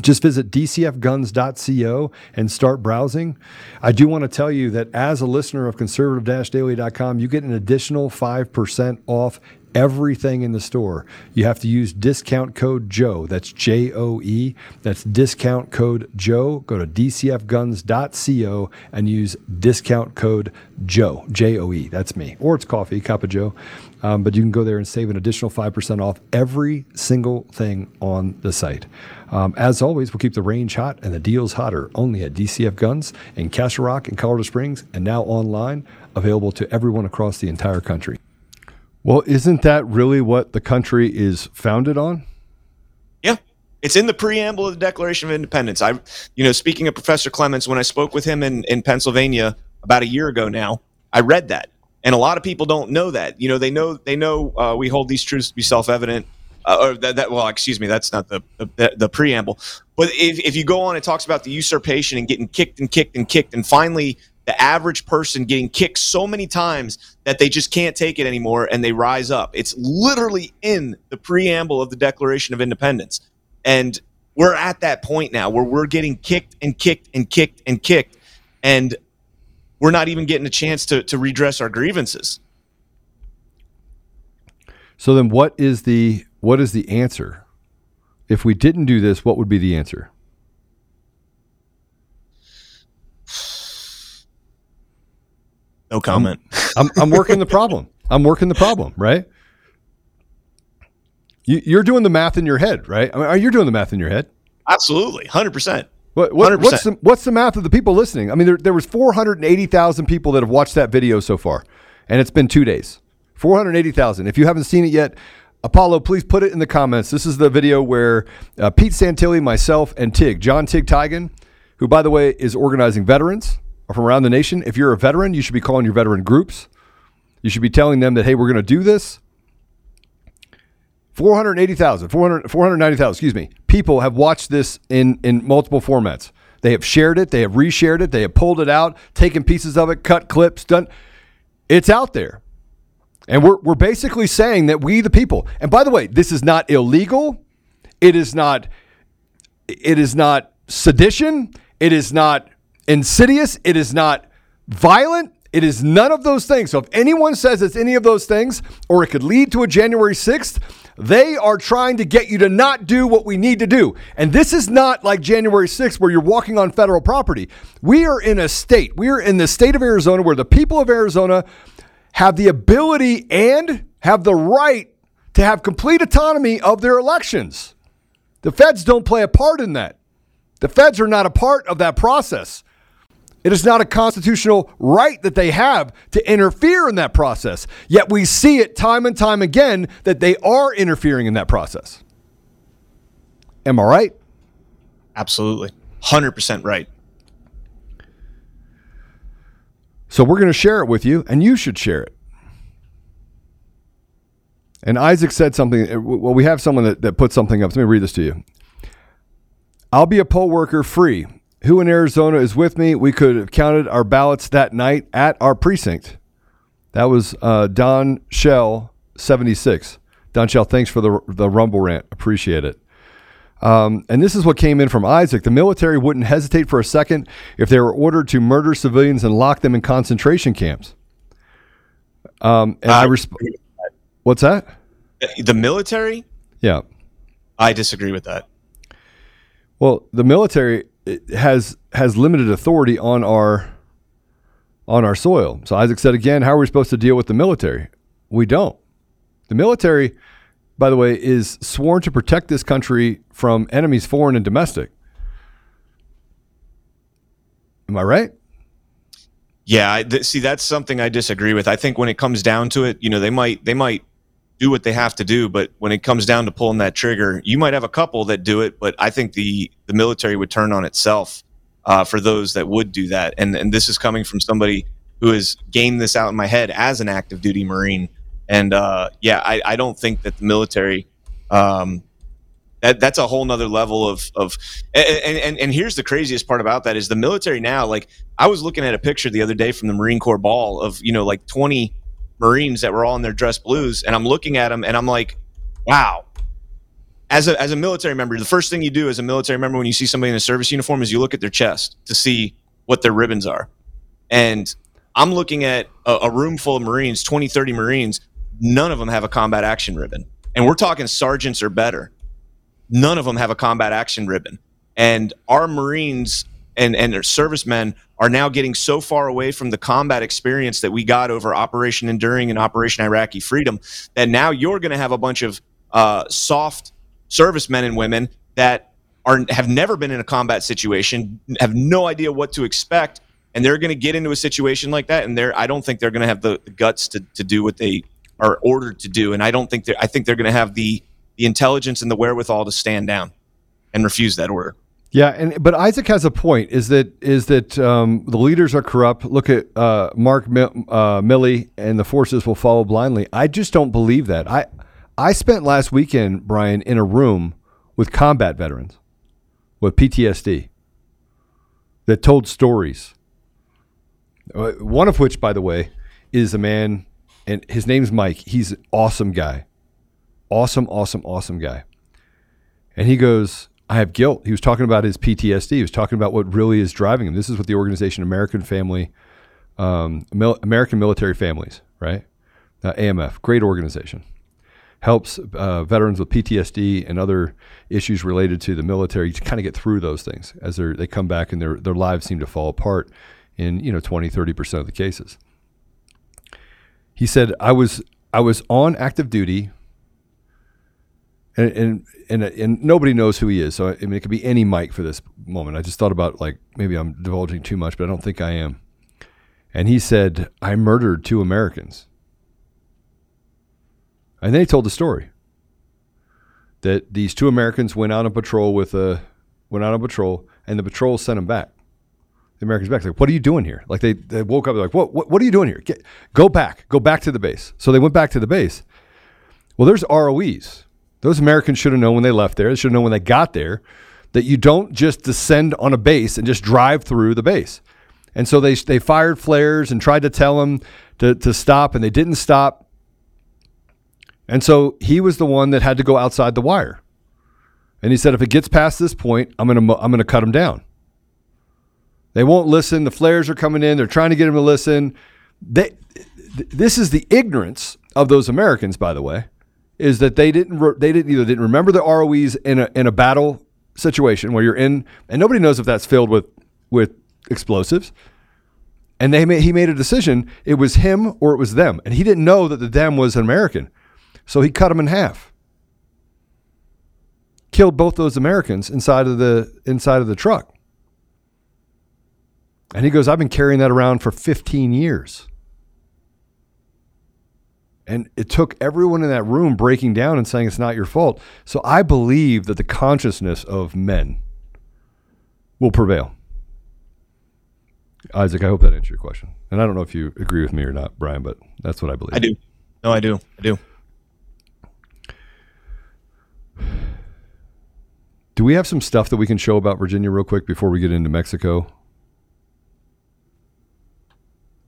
just visit dcfguns.co and start browsing. I do want to tell you that as a listener of conservative-daily.com, you get an additional 5% off everything in the store. You have to use discount code Joe. That's J O E. That's discount code Joe. Go to dcfguns.co and use discount code Joe. J O E. That's me. Or it's coffee, cup of Joe. Um, but you can go there and save an additional 5% off every single thing on the site. Um, as always, we'll keep the range hot and the deals hotter only at DCF Guns in Castle Rock and Colorado Springs and now online, available to everyone across the entire country. Well, isn't that really what the country is founded on? Yeah. It's in the preamble of the Declaration of Independence. I, you know, speaking of Professor Clements, when I spoke with him in, in Pennsylvania about a year ago now, I read that. And a lot of people don't know that. You know, they know they know uh, we hold these truths to be self-evident. Uh, or that, that, well, excuse me, that's not the, the, the preamble. But if, if you go on, it talks about the usurpation and getting kicked and kicked and kicked, and finally the average person getting kicked so many times that they just can't take it anymore and they rise up. It's literally in the preamble of the Declaration of Independence. And we're at that point now where we're getting kicked and kicked and kicked and kicked. And we're not even getting a chance to, to redress our grievances. So then what is the what is the answer? If we didn't do this, what would be the answer? No comment. I'm, I'm, I'm working the problem. I'm working the problem, right? You, are doing the math in your head, right? I mean, you're doing the math in your head. Absolutely, hundred percent. What, what, what's the what's the math of the people listening? I mean, there, there was 480,000 people that have watched that video so far, and it's been two days. 480,000. If you haven't seen it yet, Apollo, please put it in the comments. This is the video where uh, Pete Santilli, myself, and Tig, John Tig Tiegen, who, by the way, is organizing veterans from around the nation. If you're a veteran, you should be calling your veteran groups. You should be telling them that, hey, we're going to do this. 480,000, 400, 490,000, excuse me, people have watched this in, in multiple formats. They have shared it, they have reshared it, they have pulled it out, taken pieces of it, cut clips, done. It's out there. And we're, we're basically saying that we, the people, and by the way, this is not illegal. It is not, it is not sedition. It is not insidious. It is not violent. It is none of those things. So if anyone says it's any of those things, or it could lead to a January 6th, they are trying to get you to not do what we need to do. And this is not like January 6th where you're walking on federal property. We are in a state, we are in the state of Arizona where the people of Arizona have the ability and have the right to have complete autonomy of their elections. The feds don't play a part in that. The feds are not a part of that process. It is not a constitutional right that they have to interfere in that process. Yet we see it time and time again that they are interfering in that process. Am I right? Absolutely. 100% right. So we're going to share it with you, and you should share it. And Isaac said something. uh, Well, we have someone that, that put something up. Let me read this to you. I'll be a poll worker free. Who in Arizona is with me? We could have counted our ballots that night at our precinct. That was uh, Don Shell, 76. Don Shell, thanks for the, the Rumble rant. Appreciate it. Um, and this is what came in from Isaac. The military wouldn't hesitate for a second if they were ordered to murder civilians and lock them in concentration camps. Um, and I, I resp- What's that? The military? Yeah. I disagree with that. Well, the military it has has limited authority on our on our soil. So Isaac said again, how are we supposed to deal with the military? We don't. The military, by the way, is sworn to protect this country from enemies foreign and domestic. Am I right? Yeah, I, th- see, that's something I disagree with. I think when it comes down to it, you know, they might they might do what they have to do, but when it comes down to pulling that trigger, you might have a couple that do it, but I think the the military would turn on itself uh, for those that would do that. And and this is coming from somebody who has gained this out in my head as an active duty Marine. And uh, yeah, I, I don't think that the military. Um, that, that's a whole nother level of of and, and and here's the craziest part about that is the military now like I was looking at a picture the other day from the Marine Corps ball of you know like 20 Marines that were all in their dress blues and I'm looking at them and I'm like wow. As a as a military member the first thing you do as a military member when you see somebody in a service uniform is you look at their chest to see what their ribbons are. And I'm looking at a, a room full of Marines 20 30 Marines none of them have a combat action ribbon. And we're talking sergeants or better. None of them have a combat action ribbon. And our Marines and, and their servicemen are now getting so far away from the combat experience that we got over Operation Enduring and Operation Iraqi Freedom that now you're going to have a bunch of uh, soft servicemen and women that are have never been in a combat situation, have no idea what to expect, and they're going to get into a situation like that. And they're I don't think they're going to have the, guts to, to do what they are ordered to do. And I don't think they're I think they're going to have the the intelligence and the wherewithal to stand down and refuse that order. Yeah, and but Isaac has a point. Is that is that um, the leaders are corrupt? Look at uh, Mark Mi- uh, Milley, and the forces will follow blindly. I just don't believe that. I I spent last weekend, Brian, in a room with combat veterans with PTSD that told stories. Uh, One of which, by the way, is a man, and his name's Mike. He's an awesome guy, awesome, awesome, awesome guy. And he goes, I have guilt. He was talking about his PTSD. He was talking about what really is driving him. This is what the organization American Family, um, Mil- American Military Families, right? Uh, AMF, great organization, helps uh, veterans with PTSD and other issues related to the military to kind of get through those things as they come back and their their lives seem to fall apart in you know 20 30 percent of the cases. He said, "I was I was on active duty and and and, and nobody knows who he is. So I mean, it could be any Mike for this moment. I just thought about like maybe I'm divulging too much, but I don't think I am. And he said, "I murdered two Americans," and then he told the story that these two Americans went out on patrol with a went out on patrol, and the patrol sent them back. The Americans back. Like, what are you doing here? Like they, they woke up like, what, what what are you doing here? Get, go back, go back to the base. So they went back to the base. Well, there's ROEs. Those Americans should have known when they left there. They should have known when they got there that you don't just descend on a base and just drive through the base. And so they they fired flares and tried to tell them to to stop, and they didn't stop. And so he was the one that had to go outside the wire. And he said, if it gets past this point, I'm gonna I'm gonna cut him down. They won't listen. The flares are coming in. They're trying to get them to listen. They, th- this is the ignorance of those Americans, by the way, is that they didn't re- they didn't either didn't remember the ROEs in a in a battle situation where you're in and nobody knows if that's filled with with explosives. And they made, he made a decision. It was him or it was them, and he didn't know that the them was an American, so he cut him in half. Killed both those Americans inside of the inside of the truck. And he goes, I've been carrying that around for 15 years. And it took everyone in that room breaking down and saying it's not your fault. So I believe that the consciousness of men will prevail. Isaac, I hope that answered your question. And I don't know if you agree with me or not, Brian, but that's what I believe. I do. No, I do. I do. Do we have some stuff that we can show about Virginia real quick before we get into Mexico?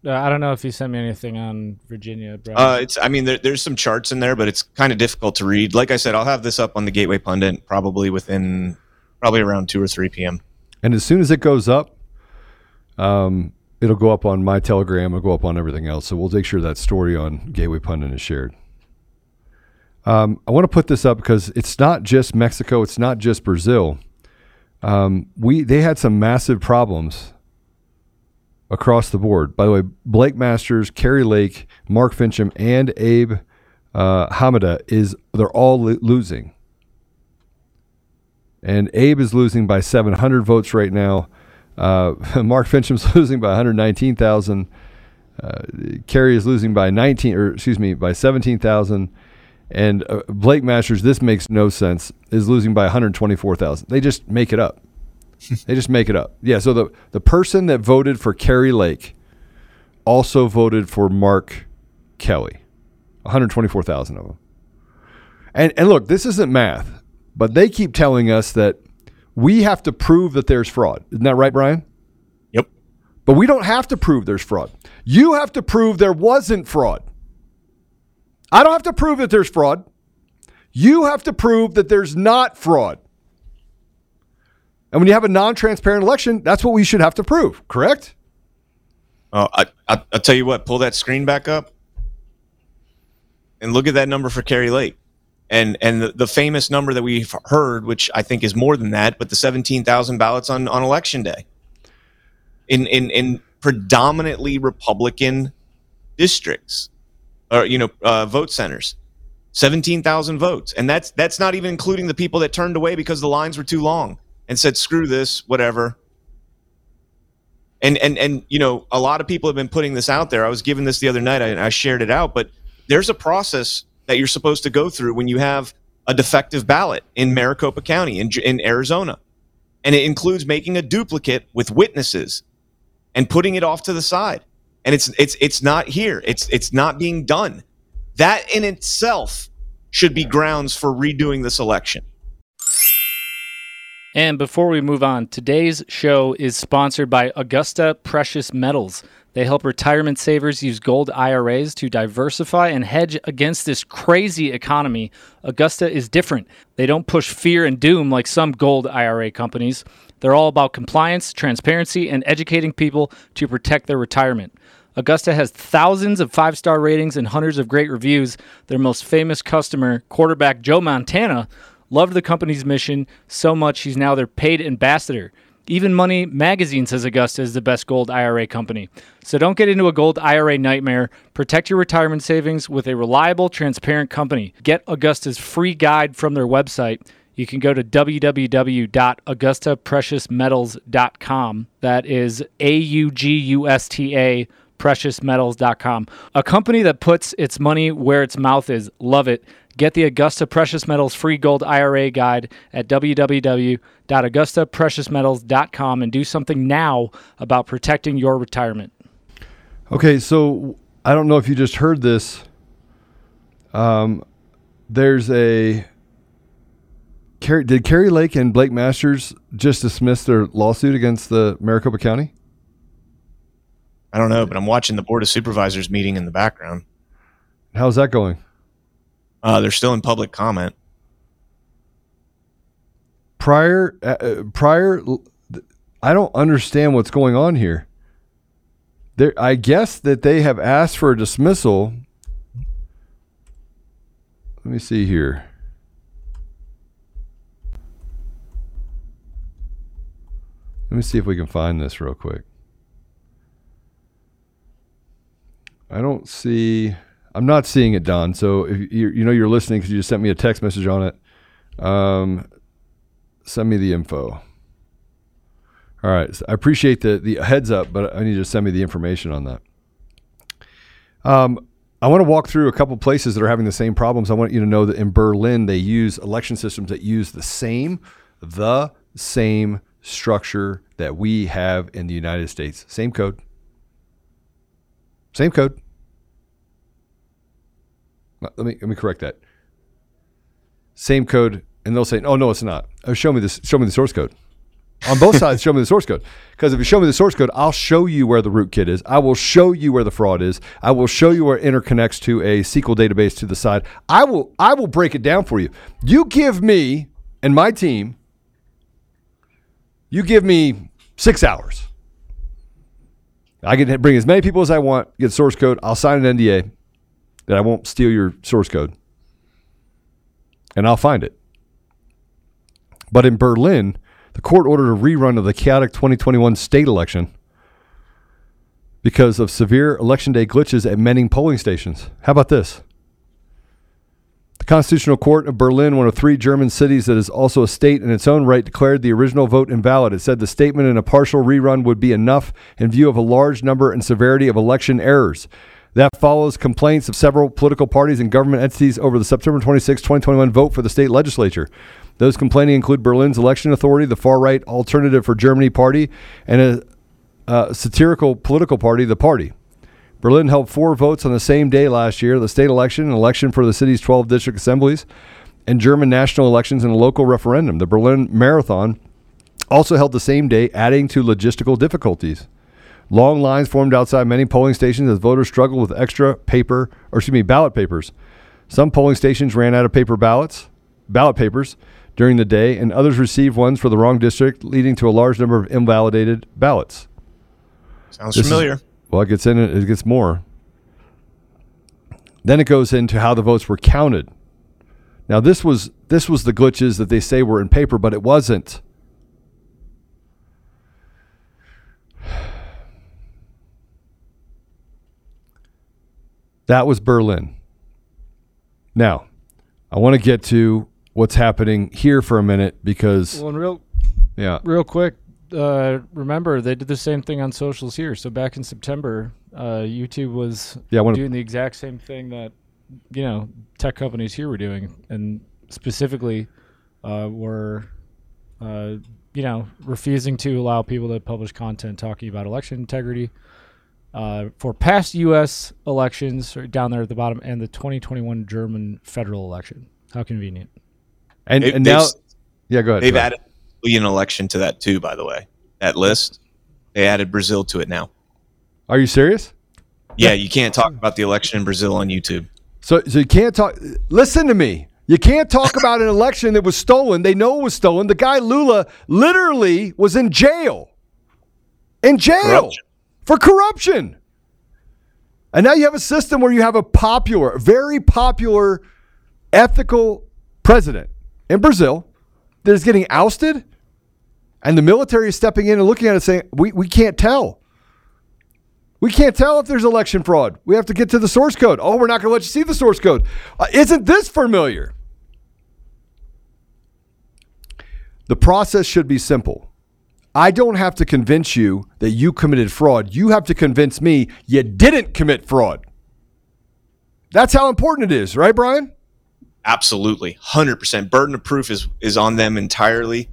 Uh, I don't know if you sent me anything on Virginia, bro. Uh, it's. I mean, there, there's some charts in there, but it's kind of difficult to read. Like I said, I'll have this up on the Gateway Pundit probably within probably around two or three p.m. And as soon as it goes up, um, it'll go up on my Telegram. It'll go up on everything else. So we'll make sure that story on Gateway Pundit is shared. Um, I want to put this up because it's not just Mexico. It's not just Brazil. Um, we they had some massive problems across the board. By the way, Blake Masters, Kari Lake, Mark Finchem, and Abe uh, Hamadeh is they're all lo- losing. And Abe is losing by 700 votes right now. Uh, Mark Finchem's losing by 119,000. Uh, Kari is losing by 19, or excuse me, by 17,000. And uh, Blake Masters, this makes no sense, is losing by 124,000. They just make it up. they just make it up. Yeah. So the the person that voted for Kari Lake also voted for Mark Kelly. 124,000 of them. And and look, this isn't math, but they keep telling us that we have to prove that there's fraud. Isn't that right, Brian? Yep. But we don't have to prove there's fraud. You have to prove there wasn't fraud. I don't have to prove that there's fraud. You have to prove that there's not fraud. And when you have a non transparent election, that's what we should have to prove, correct? Oh, I, I, I'll tell you what. Pull that screen back up, and look at that number for Kari Lake, and and the, the famous number that we've heard, which I think is more than that, but the seventeen thousand ballots on on election day, in in in predominantly Republican districts, or you know, uh, vote centers. 17,000 votes. And that's that's not even including the people that turned away because the lines were too long and said screw this, whatever. And and and you know, a lot of people have been putting this out there. I was given this the other night and I shared it out, but there's a process that you're supposed to go through when you have a defective ballot in Maricopa County in in Arizona. And it includes making a duplicate with witnesses and putting it off to the side. And it's it's it's not here. It's it's not being done. That in itself should be grounds for redoing this election. And before we move on, today's show is sponsored by Augusta Precious Metals. They help retirement savers use gold IRAs to diversify and hedge against this crazy economy. Augusta is different. They don't push fear and doom like some gold IRA companies. They're all about compliance, transparency, and educating people to protect their retirement. Augusta has thousands of five star ratings and hundreds of great reviews. Their most famous customer, quarterback Joe Montana, loved the company's mission so much he's now their paid ambassador. Even Money Magazine says Augusta is the best gold IRA company. So don't get into a gold IRA nightmare. Protect your retirement savings with a reliable, transparent company. Get Augusta's free guide from their website. You can go to www.augustapreciousmetals.com. That is A U G U S T A preciousmetals.com. A company that puts its money where its mouth is. Love it. Get the Augusta Precious Metals free gold IRA guide at www.augustapreciousmetals.com and do something now about protecting your retirement. Okay, so I don't know if you just heard this. Um, there's a. Did Kari Lake and Blake Masters just dismiss their lawsuit against the Maricopa County? I don't know, but I'm watching the Board of Supervisors meeting in the background. How's that going? Uh, they're still in public comment. Prior, uh, prior, I don't understand what's going on here. There, I guess that they have asked for a dismissal. Let me see here. Let me see if we can find this real quick. I don't see. I'm not seeing it, Don. So if you you know you're listening because you just sent me a text message on it, um, send me the info. All right, so I appreciate the the heads up, but I need to send me the information on that. Um, I want to walk through a couple places that are having the same problems. I want you to know that in Berlin they use election systems that use the same, the same structure that we have in the United States. Same code. Same code. Let me let me correct that. Same code, and they'll say, "Oh no, it's not." Oh, show me this. Show me the source code. On both sides, show me the source code. Because if you show me the source code, I'll show you where the rootkit is. I will show you where the fraud is. I will show you where it interconnects to a SQL database to the side. I will I will break it down for you. You give me and my team. You give me six hours. I can bring as many people as I want, get source code. I'll sign an NDA that I won't steal your source code. And I'll find it. But in Berlin, the court ordered a rerun of the chaotic 2021 state election because of severe election day glitches at many polling stations. How about this? The Constitutional Court of Berlin, one of three German cities that is also a state in its own right, declared the original vote invalid. It said the statement in a partial rerun would be enough in view of a large number and severity of election errors. That follows complaints of several political parties and government entities over the September 26, 2021 vote for the state legislature. Those complaining include Berlin's election authority, the far right Alternative for Germany party, and a, a satirical political party, the Party. Berlin held four votes on the same day last year the state election, an election for the city's 12 district assemblies, and German national elections and a local referendum. The Berlin Marathon also held the same day, adding to logistical difficulties. Long lines formed outside many polling stations as voters struggled with extra paper, or excuse me, ballot papers. Some polling stations ran out of paper ballots, ballot papers during the day, and others received ones for the wrong district, leading to a large number of invalidated ballots. Sounds this familiar. Is, well, it gets in it, it gets more. Then it goes into how the votes were counted. Now this was this was the glitches that they say were in paper, but it wasn't. That was Berlin. Now, I want to get to what's happening here for a minute because well, real yeah, real quick. Uh, remember, they did the same thing on socials here. So back in September, uh, YouTube was yeah, doing the exact same thing that you know tech companies here were doing, and specifically uh, were uh, you know refusing to allow people to publish content talking about election integrity. Uh, for past U.S. elections, down there at the bottom, and the 2021 German federal election. How convenient! And, and now, yeah, go ahead. They've go added an election to that too. By the way, that list they added Brazil to it now. Are you serious? Yeah, you can't talk about the election in Brazil on YouTube. So, so you can't talk. Listen to me. You can't talk about an election that was stolen. They know it was stolen. The guy Lula literally was in jail. In jail corruption. for corruption. And now you have a system where you have a popular, very popular, ethical president in Brazil that is getting ousted, and the military is stepping in and looking at it saying, we, we can't tell. We can't tell if there's election fraud. We have to get to the source code. Oh, we're not going to let you see the source code. Uh, isn't this familiar? The process should be simple. I don't have to convince you that you committed fraud. You have to convince me you didn't commit fraud. That's how important it is, right, Brian? Absolutely, hundred percent. Burden of proof is is on them entirely.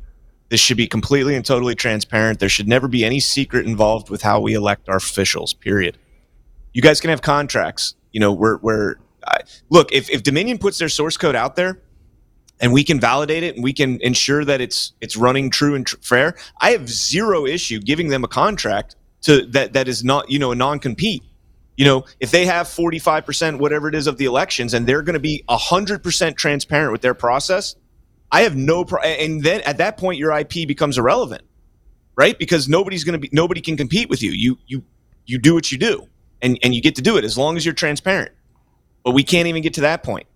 This should be completely and totally transparent. There should never be any secret involved with how we elect our officials. Period. You guys can have contracts. You know, where uh, look if if Dominion puts their source code out there, and we can validate it and we can ensure that it's it's running true and tr- fair. I have zero issue giving them a contract to that that is not you know a non compete you know, if they have 45%, whatever it is of the elections, and they're going to be 100% transparent with their process, I have no, pro- and then at that point, your IP becomes irrelevant, right? Because nobody's going to be nobody can compete with you. You you you do what you do, and and you get to do it as long as you're transparent. But we can't even get to that point.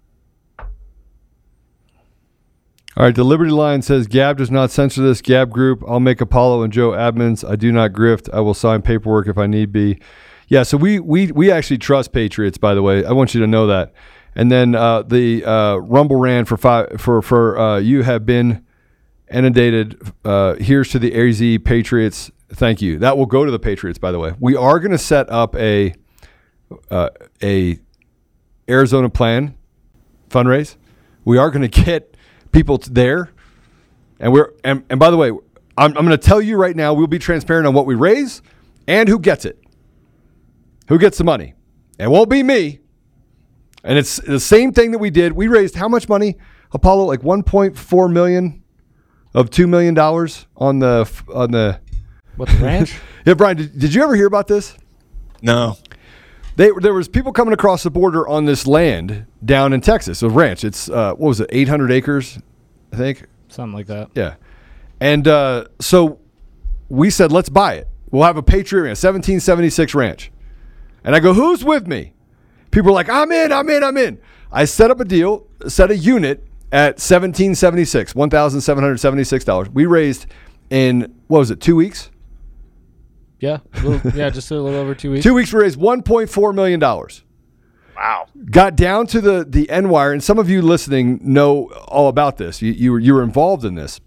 All right, the Liberty Line says Gab does not censor this Gab group. I'll make Apollo and Joe admins. I do not grift. I will sign paperwork if I need be. Yeah, so we we we actually trust Patriots. By the way, I want you to know that. And then uh, the uh, Rumble ran for five for for uh, you have been inundated. Uh, here's to the AZ Patriots. Thank you. That will go to the Patriots. By the way, we are going to set up a uh, a Arizona plan fundraise. We are going to get people there, and we're and, and by the way, I'm, I'm going to tell you right now. We'll be transparent on what we raise and who gets it. Who gets the money? It won't be me. And it's the same thing that we did. We raised how much money, Apollo? Like 1.4 million of two million dollars on the on the What the ranch? yeah, Brian, did, did you ever hear about this? No. They, there was people coming across the border on this land down in Texas, a ranch. It's uh, what was it, 800 acres, I think. Something like that. Yeah, and uh, so we said, let's buy it. We'll have a Patriot Ranch, 1776 ranch. And I go, who's with me? People are like, I'm in, I'm in, I'm in. I set up a deal, set a unit at 1776, $1,776. We raised in, what was it, two weeks? Yeah, little- yeah, just a little over two weeks. Two weeks, we raised $1.4 million. Wow. got down to the the end wire, and some of you listening know all about this. You you were, you were involved in this.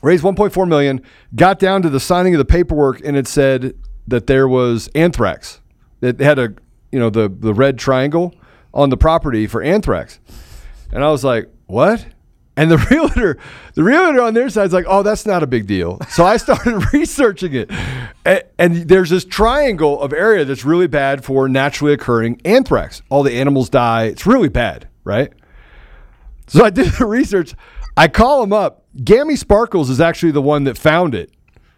Raised 1.4 million. Got down to the signing of the paperwork, and it said that there was anthrax. It had a you know the the red triangle on the property for anthrax, and I was like, what? And the realtor, the realtor on their side is like, oh, that's not a big deal. So I started researching it. And, and there's this triangle of area that's really bad for naturally occurring anthrax. All the animals die. It's really bad, right? So I did the research. I call him up. Gammy Sparkles is actually the one that found it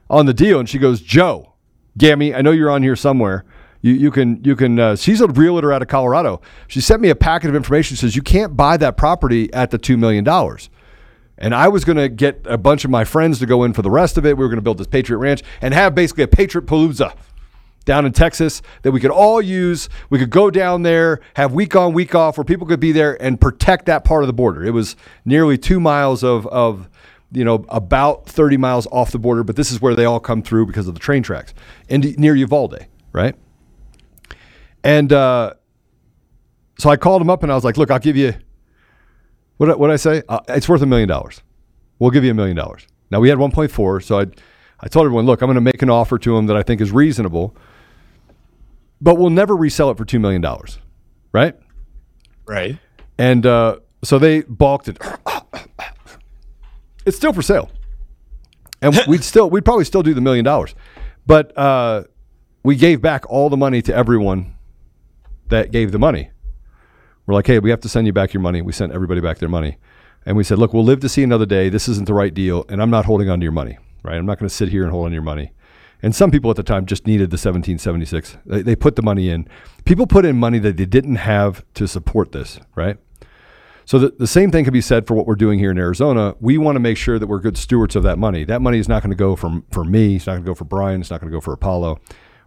on the deal. And she goes, Joe, Gammy, I know you're on here somewhere. You, you can you can uh, she's a realtor out of Colorado. She sent me a packet of information. Says you can't buy that property at the two million dollars. And I was going to get a bunch of my friends to go in for the rest of it. We were going to build this Patriot Ranch and have basically a Patriot Palooza down in Texas that we could all use. We could go down there, have week on, week off, where people could be there and protect that part of the border. It was nearly two miles of, of you know, about 30 miles off the border, but this is where they all come through because of the train tracks and near Uvalde, right? And uh, so I called him up and I was like, look, I'll give you, what what I say? Uh, it's worth a million dollars. We'll give you a million dollars. Now we had 1.4, so I I told everyone, look, I'm going to make an offer to him that I think is reasonable, but we'll never resell it for two million dollars, right? Right. And uh, so they balked it. It's still for sale, and we'd still we'd probably still do the million dollars, but uh, we gave back all the money to everyone that gave the money. We're like, hey, we have to send you back your money. We sent everybody back their money, and we said, look, we'll live to see another day. This isn't the right deal, and I'm not holding on to your money, right? I'm not going to sit here and hold on to your money. And some people at the time just needed the 1776. They, they put the money in. People put in money that they didn't have to support this, right? So the, the same thing can be said for what we're doing here in Arizona. We want to make sure that we're good stewards of that money. That money is not going to go from for me. It's not going to go for Brian. It's not going to go for Apollo.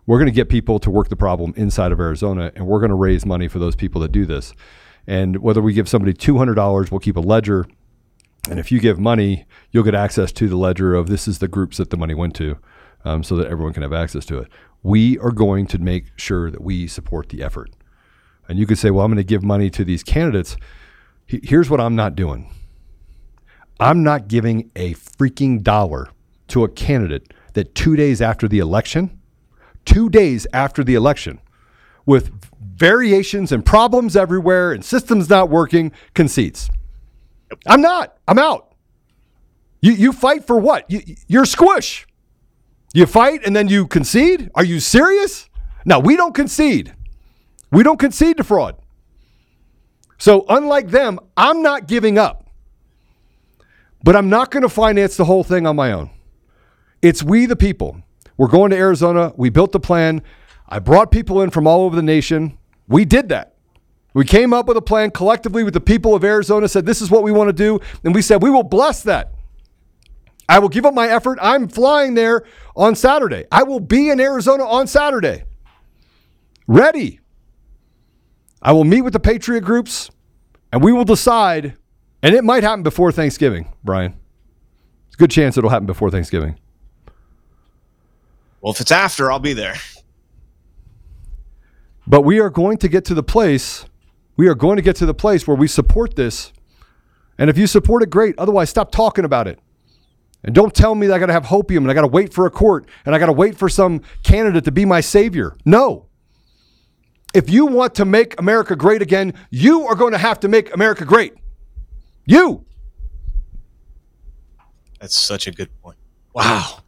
We're going to get people to work the problem inside of Arizona, and we're going to raise money for those people that do this. And whether we give somebody two hundred dollars, we'll keep a ledger. And if you give money, you'll get access to the ledger of this is the groups that the money went to, um, so that everyone can have access to it. We are going to make sure that we support the effort. And you could say, well, I'm going to give money to these candidates. Here's what I'm not doing I'm not giving a freaking dollar to a candidate that two days after the election, two days after the election, with variations and problems everywhere and systems not working, concedes. I'm not. I'm out. You, you fight for what? You, you're squish. You fight and then you concede? Are you serious? No, we don't concede. We don't concede to fraud. So, unlike them, I'm not giving up. But I'm not going to finance the whole thing on my own. It's we the people. We're going to Arizona. We built the plan. I brought people in from all over the nation. We did that. We came up with a plan collectively with the people of Arizona, said, This is what we want to do. And we said, We will bless that. I will give up my effort. I'm flying there on Saturday. I will be in Arizona on Saturday. Ready. I will meet with the Patriot groups and we will decide, and it might happen before Thanksgiving, Brian. It's a good chance it'll happen before Thanksgiving. Well, if it's after, I'll be there. But we are going to get to the place, we are going to get to the place where we support this. And if you support it, great. Otherwise, stop talking about it. And don't tell me that I got to have hopium and I got to wait for a court and I got to wait for some candidate to be my savior. No. If you want to make America great again, you are going to have to make America great. You. That's such a good point. Wow.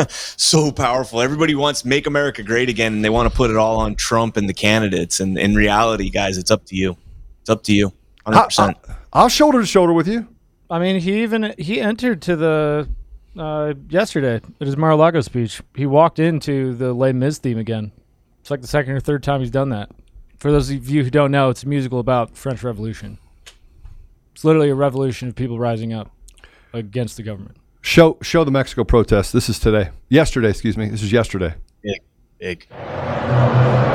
so powerful. Everybody wants make America great again and they want to put it all on Trump and the candidates. And in reality, guys, it's up to you. It's up to you. 100%. I, I'll shoulder to shoulder with you. I mean, he even he entered to the uh, yesterday at his Mar-a-Lago speech. He walked into the Les Mis theme again. It's like the second or third time he's done that. For those of you who don't know, it's a musical about French Revolution. It's literally a revolution of people rising up against the government. Show show the Mexico protest. This is today. Yesterday, excuse me. This is yesterday. Big, big.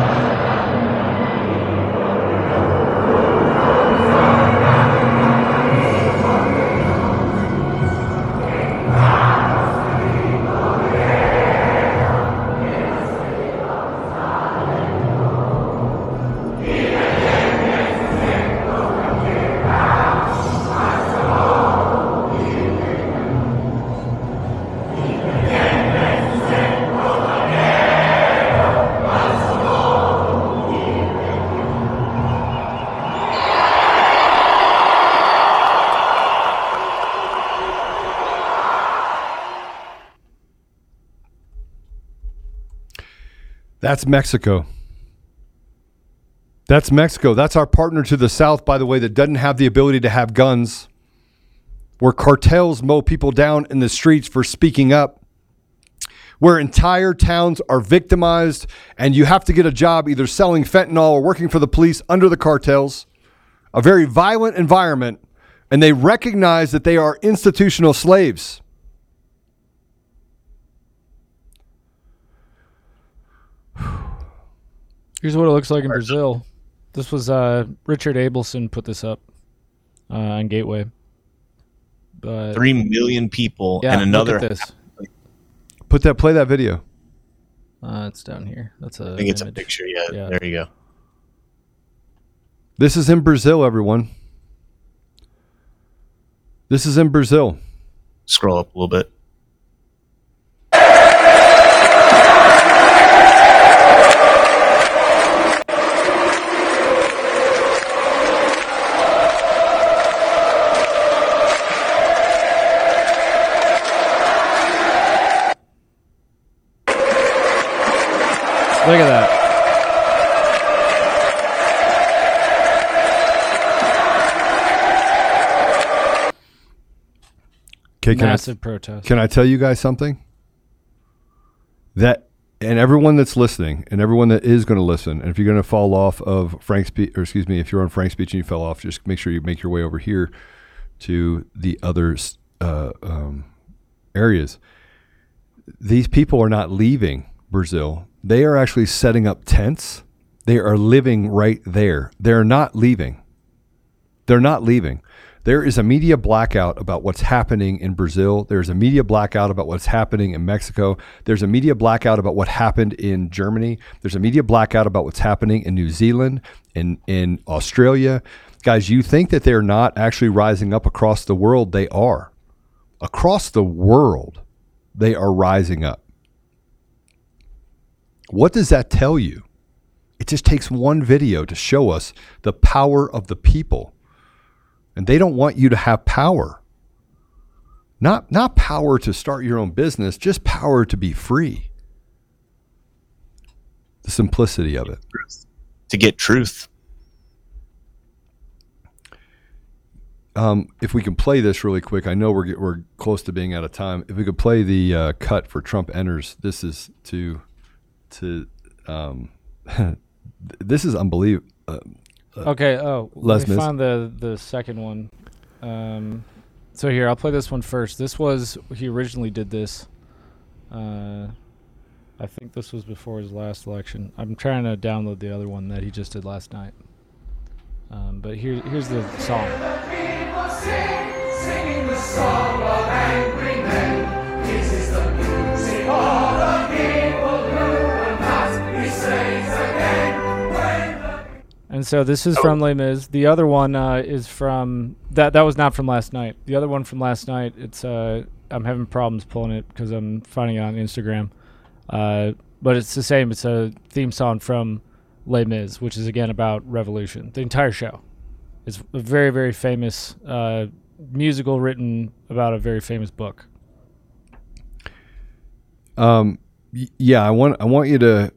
That's Mexico. That's Mexico. That's our partner to the south, by the way, that doesn't have the ability to have guns, where cartels mow people down in the streets for speaking up, where entire towns are victimized, and you have to get a job either selling fentanyl or working for the police under the cartels. A very violent environment, and they recognize that they are institutional slaves. Here's what it looks like in Brazil. This was uh, Richard Abelson put this up uh, on Gateway. But Three million people yeah, and another. Look at this. Put that, play that video. Uh, it's down here. That's a. I think it's a picture. Yeah, Yeah. there you go. This is in Brazil, everyone. This is in Brazil. Scroll up a little bit. Look at that. Okay, can I, Massive protest. can I tell you guys something? That and everyone that's listening, and everyone that is going to listen, and if you're going to fall off of Frank's speech, or excuse me, if you're on Frank's speech and you fell off, just make sure you make your way over here to the other uh, um, areas. These people are not leaving Brazil; they are actually setting up tents. They are living right there. They're not leaving. They're not leaving. There is a media blackout about what's happening in Brazil. There's a media blackout about what's happening in Mexico. There's a media blackout about what happened in Germany. There's a media blackout about what's happening in New Zealand, in in Australia. Guys, you think that they're not actually rising up across the world? They are. Across the world, they are rising up. What does that tell you? It just takes one video to show us the power of the people. And they don't want you to have power. Not not power to start your own business, just power to be free. The simplicity of it. To get truth. Um, if we can play this really quick, I know we're we're close to being out of time. If we could play the uh, cut for Trump enters, this is to to um, this is unbelievable. Uh, Okay. Oh, Les let me Mis. find the the second one. Um, So here, I'll play this one first. This was he originally did this. Uh, I think this was before his last election. I'm trying to download the other one that he just did last night. Um, but here, here's the song. And so this is from Les Mis. The other one uh, is from that. That was not from last night. The other one from last night. It's uh, I'm having problems pulling it because I'm finding it on Instagram. Uh, but it's the same. It's a theme song from Les Mis, which is again about revolution. The entire show. It's a very very famous uh, musical written about a very famous book. Um, yeah, I want I want you to.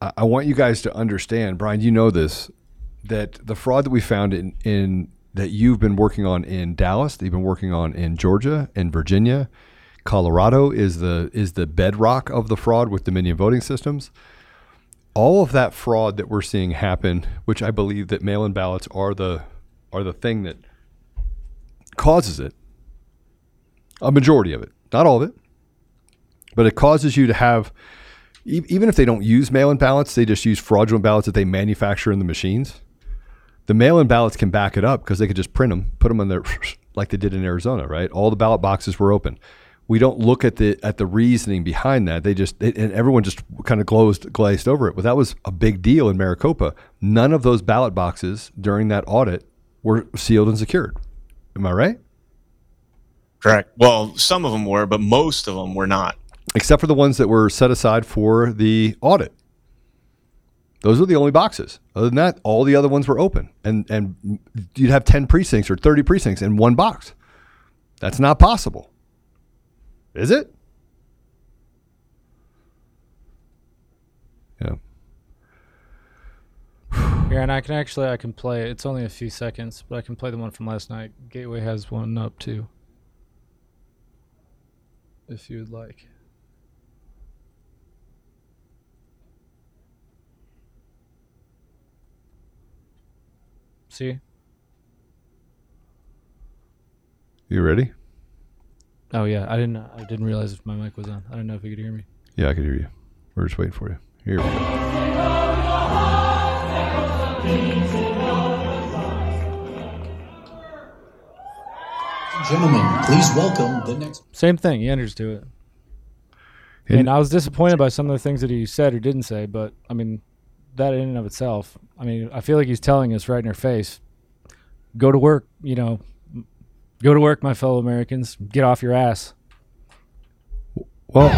I want you guys to understand, Brian. You know this, that the fraud that we found in in that you've been working on in Dallas, that you've been working on in Georgia and Virginia, Colorado is the is the bedrock of the fraud with Dominion voting systems. All of that fraud that we're seeing happen, which I believe that mail-in ballots are the are the thing that causes it. A majority of it, not all of it, but it causes you to have even if they don't use mail-in ballots, they just use fraudulent ballots that they manufacture in the machines. The mail-in ballots can back it up because they could just print them, put them on there like they did in Arizona, right? All the ballot boxes were open. We don't look at the at the reasoning behind that. They just and everyone just kind of glazed glazed over it. But that was a big deal in Maricopa. None of those ballot boxes during that audit were sealed and secured. Am I right? Correct. Well, some of them were, but most of them were not. Except for the ones that were set aside for the audit. Those were the only boxes. Other than that, all the other ones were open, and and you'd have ten precincts or thirty precincts in one box. That's not possible, is it? Yeah. Yeah, and I can actually I can play. It's only a few seconds, but I can play the one from last night. Gateway has one up too. If you would like. See? You ready? Oh yeah, I didn't. I didn't realize if my mic was on. I don't know if you could hear me. Yeah, I could hear you. We're just waiting for you. Here we go. Gentlemen, please welcome the next. Same thing. He enters to it. And- And I was disappointed by some of the things that he said or didn't say, but I mean, that in and of itself, I mean, I feel like he's telling us right in our face, go to work, you know, go to work, my fellow Americans, get off your ass. Well,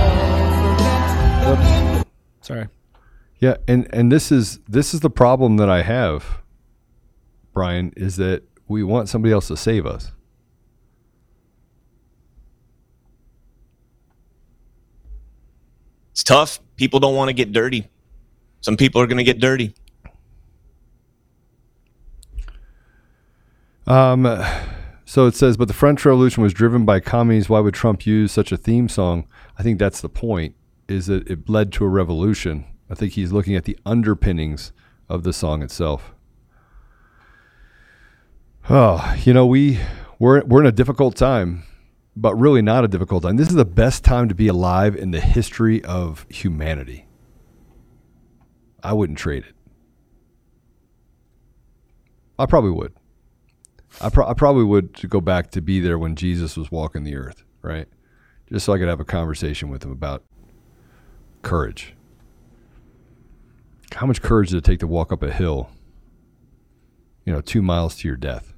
Whoops. Sorry. Yeah, and and this is this is the problem that I have, Brian, is that we want somebody else to save us. It's tough. People don't want to get dirty. Some people are going to get dirty. Um, so it says, but the French Revolution was driven by commies. Why would Trump use such a theme song? I think that's the point. Is that it led to a revolution? I think he's looking at the underpinnings of the song itself. Oh, you know, we we're we're in a difficult time, but really not a difficult time. This is the best time to be alive in the history of humanity. I wouldn't trade it. I probably would. I, pro- I probably would to go back to be there when Jesus was walking the earth, right? Just so I could have a conversation with him about courage. How much courage did it take to walk up a hill, you know, two miles to your death,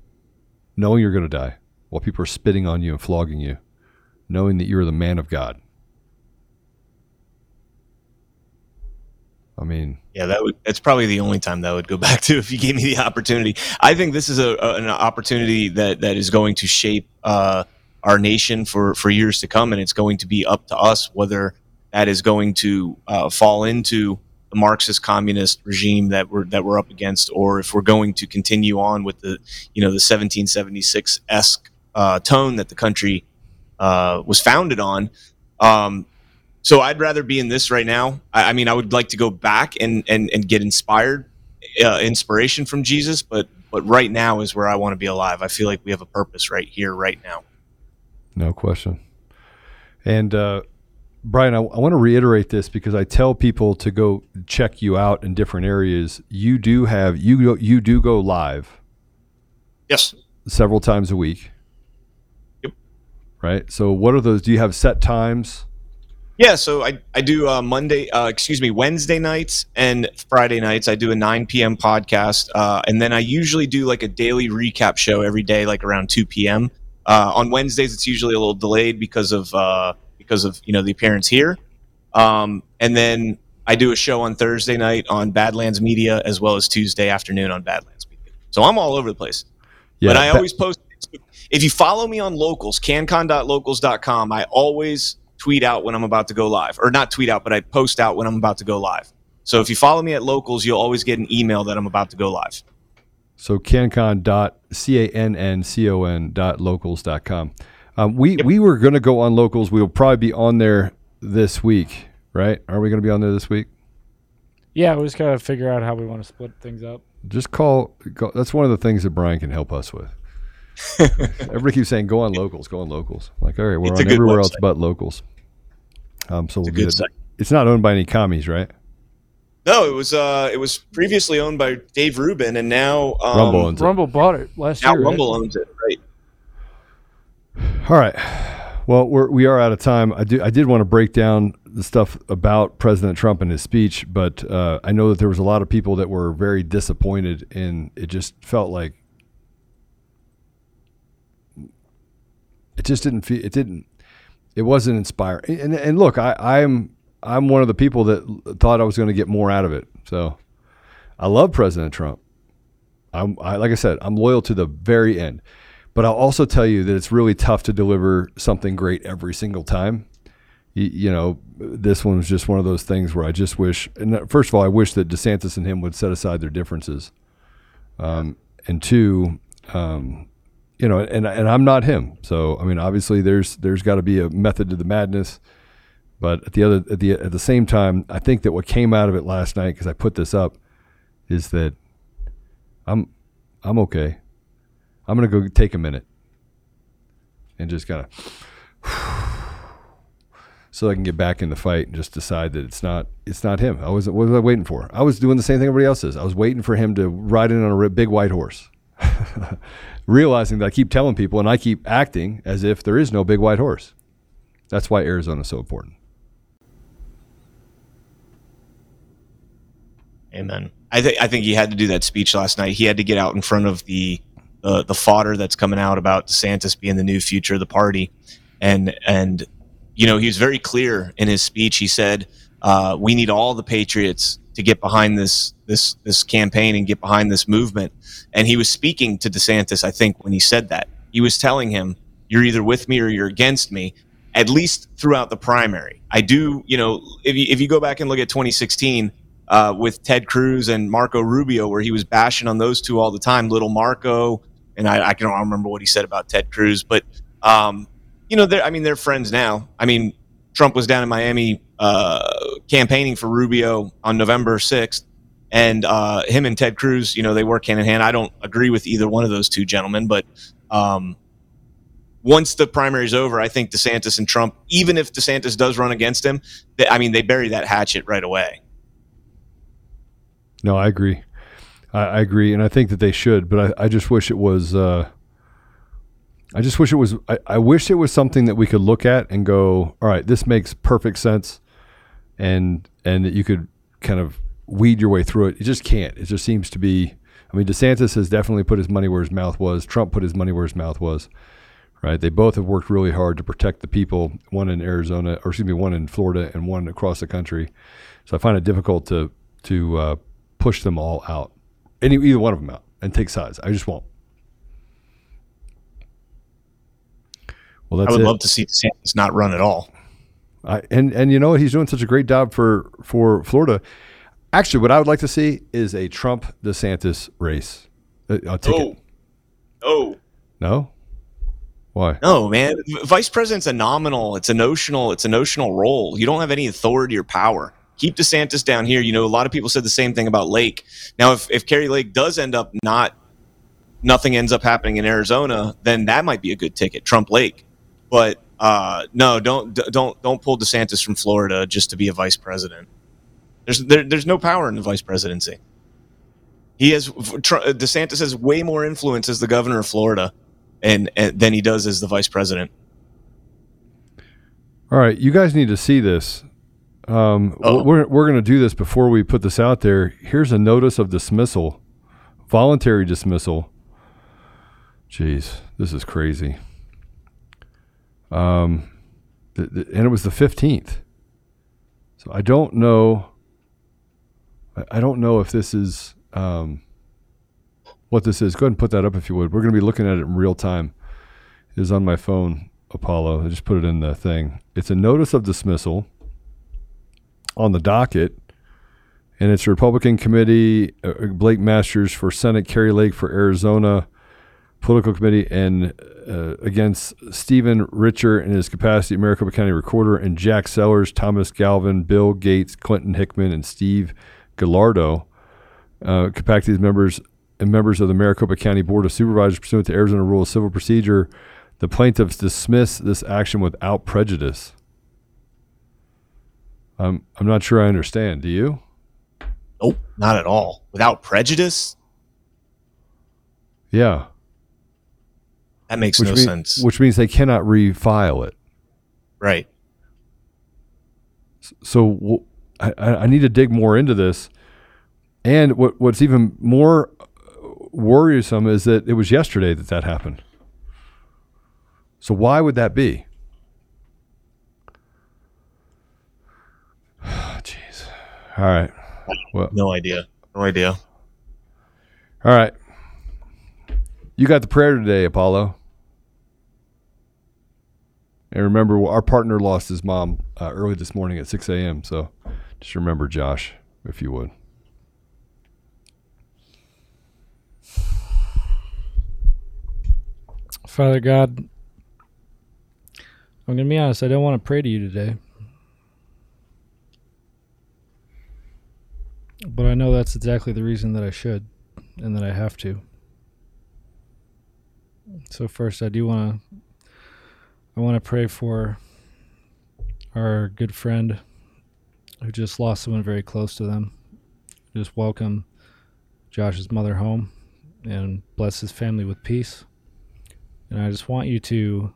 knowing you're going to die while people are spitting on you and flogging you, knowing that you're the man of God? I mean, Yeah, that would. That's probably the only time that I would go back to if you gave me the opportunity. I think this is a, a- an opportunity that that is going to shape uh, our nation for for years to come, and it's going to be up to us whether that is going to uh, fall into the Marxist communist regime that we're that we're up against, or if we're going to continue on with the you know the 1776 esque uh, tone that the country uh, was founded on. Um, so I'd rather be in this right now. I, I mean, I would like to go back and and, and get inspired, uh, inspiration from Jesus, but but right now is where I want to be alive. I feel like we have a purpose right here, right now. No question. And uh, Brian, I, I want to reiterate this because I tell people to go check you out in different areas. You do have you go, you do go live. Yes. Several times a week. Yep. Right. So, what are those? Do you have set times? Yeah, so I, I do uh, Monday, uh, excuse me, Wednesday nights and Friday nights. I do a 9 p.m. podcast. Uh, and then I usually do like a daily recap show every day, like around 2 p.m. Uh, on Wednesdays, it's usually a little delayed because of uh, because of you know the appearance here. Um, and then I do a show on Thursday night on Badlands Media as well as Tuesday afternoon on Badlands Media. So I'm all over the place. Yeah, but I that- always post. If you follow me on locals, canncon.locals.com, I always tweet out when I'm about to go live, or not tweet out, but I post out when I'm about to go live. So if you follow me at locals, you'll always get an email that I'm about to go live. So canncon dot c a n n c o n dot locals dot com. Um, we we were going to go on locals. We will probably be on there this week, right? Are we going to be on there this week? Yeah, we just gotta figure out how we want to split things up. Just call, call. That's one of the things that Brian can help us with. Everybody keeps saying, "Go on locals, go on locals." Like, all right, we're It's on good everywhere else but locals. Um, so we'll a get good it. It's not owned by any commies, right? No, it was uh, it was previously owned by Dave Rubin, and now um, Rumble owns it. Rumble bought it last Now year. right? Rumble owns it, right? All right. Well, we're, we are out of time. I do. I did want to break down the stuff about President Trump and his speech, but uh, I know that there was a lot of people that were very disappointed, and it just felt like it just didn't feel. It didn't. It wasn't inspiring. And, and look, I, I'm I'm one of the people that thought I was going to get more out of it. So I love President Trump. I'm I, like I said, I'm loyal to the very end. But I'll also tell you that it's really tough to deliver something great every single time. You, you know, this one was just one of those things where I just wish. And first of all, I wish that DeSantis and him would set aside their differences. Um, and two, um, you know, and and I'm not him. So I mean, obviously, there's there's got to be a method to the madness. But at the other at the at the same time, I think that what came out of it last night, because I put this up, is that I'm I'm okay. I'm gonna go take a minute and just kind of so I can get back in the fight and just decide that it's not it's not him. I was what was I waiting for? I was doing the same thing everybody else is. I was waiting for him to ride in on a big white horse, realizing that I keep telling people and I keep acting as if there is no big white horse. That's why Arizona's so important. Amen. I think I think he had to do that speech last night. He had to get out in front of the uh, the fodder that's coming out about DeSantis being the new future of the party, and and you know he was very clear in his speech. He said uh, we need all the patriots to get behind this this this campaign and get behind this movement. And he was speaking to DeSantis, I think, when he said that. He was telling him, "You're either with me or you're against me." At least throughout the primary, I do. You know, if you, if you go back and look at 2016 uh, with Ted Cruz and Marco Rubio, where he was bashing on those two all the time, little Marco, and I, I can not remember what he said about Ted Cruz, but um, you know, I mean, they're friends now. I mean, Trump was down in Miami uh, campaigning for Rubio on November 6th, and uh, him and Ted Cruz, you know, they work hand in hand. I don't agree with either one of those two gentlemen, but um, once the primary is over, I think DeSantis and Trump, even if DeSantis does run against him, they, I mean, they bury that hatchet right away. No, I agree. I, I agree, and I think that they should. But I, I just wish it was. Uh, I just wish it was. I, I wish it was something that we could look at and go, all right, this makes perfect sense, and and that you could kind of weed your way through it. It just can't. It just seems to be. I mean, DeSantis has definitely put his money where his mouth was. Trump put his money where his mouth was. Right? They both have worked really hard to protect the people. One in Arizona, or excuse me, one in Florida, and one across the country. So I find it difficult to to uh, push them all out, any either one of them out, and take sides. I just won't. Well, that's I would it. love to see DeSantis not run at all. I, and and you know what? He's doing such a great job for for Florida. Actually, what I would like to see is a Trump DeSantis race. Uh, I'll take Oh, it. oh, No, why? no, man! Vice president's a nominal. It's a notional. It's a notional role. You don't have any authority or power. Keep DeSantis down here. You know, a lot of people said the same thing about Lake. Now, if if Kari Lake does end up not nothing ends up happening in Arizona, then that might be a good ticket, Trump Lake. But uh, no, don't don't don't pull DeSantis from Florida just to be a vice president. There's there, there's no power in the vice presidency. He has DeSantis has way more influence as the governor of Florida, and, and than he does as the vice president. All right, you guys need to see this. Um, we're we're going to do this before we put this out there. Here's a notice of dismissal, voluntary dismissal. Jeez, this is crazy. Um, and it was the fifteenth. So I don't know. I, don't know if this is um, what this is. Go ahead and put that up if you would. We're going to be looking at it in real time. It is on my phone, Apollo. I just put it in the thing. It's a notice of dismissal on the docket, and it's Republican committee uh, Blake Masters for Senate, Kari Lake for Arizona political committee, and uh, against Stephen Richer in his capacity Maricopa County Recorder, and Jack Sellers, Thomas Galvin, Bill Gates, Clinton Hickman, and Steve Gallardo, uh, capacity members and members of the Maricopa County Board of Supervisors pursuant to Arizona Rule of Civil Procedure. The plaintiffs dismiss this action without prejudice. I'm I'm not sure I understand. Do you? Nope, not at all. Without prejudice? Yeah. That makes which no mean- sense. Which means they cannot refile it. Right. So I need to dig more into this. And what what's even more uh, worrisome is that it was yesterday that that happened. So why would that be? Jeez. All right. Well, no idea. No idea. All right. You got the prayer today, Apollo. And remember, our partner lost his mom uh, early this morning at 6 a.m. So just remember Josh, if you would. Father God, I'm going to be honest, I don't want to pray to you today. But I know that's exactly the reason that I should and that I have to. So first I do want to I want to pray for our good friend who just lost someone very close to them. Just welcome Josh's mother home and bless his family with peace. And I just want you to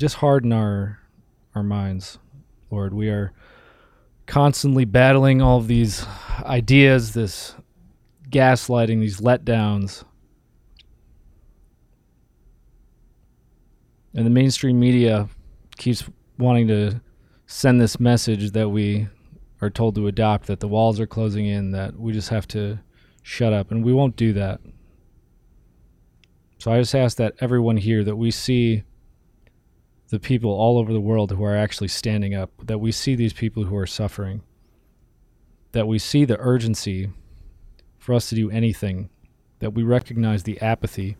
just harden our our minds, Lord. We are constantly battling all of these ideas, this gaslighting, these letdowns. And the mainstream media keeps wanting to send this message that we are told to adopt that the walls are closing in, that we just have to shut up. And we won't do that. So I just ask that everyone here that we see the people all over the world who are actually standing up, that we see these people who are suffering, that we see the urgency for us to do anything, that we recognize the apathy,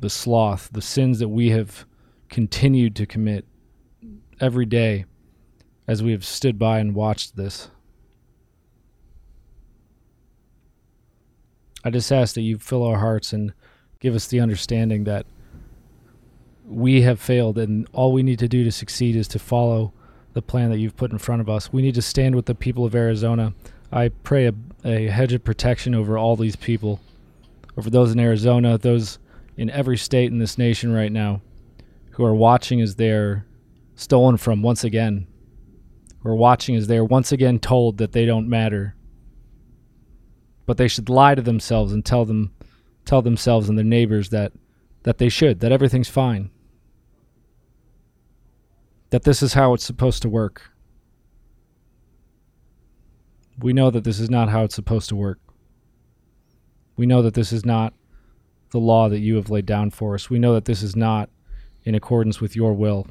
the sloth, the sins that we have continued to commit every day as we have stood by and watched this. I just ask that you fill our hearts and give us the understanding that we have failed and all we need to do to succeed is to follow the plan that you've put in front of us. We need to stand with the people of Arizona. I pray a, a hedge of protection over all these people, over those in Arizona, those in every state in this nation right now who are watching as they're stolen from once again, who are watching as they're once again told that they don't matter. But they should lie to themselves and tell them tell themselves and their neighbors that that they should, that everything's fine. That this is how it's supposed to work. We know that this is not how it's supposed to work. We know that this is not the law that you have laid down for us. We know that this is not in accordance with your will.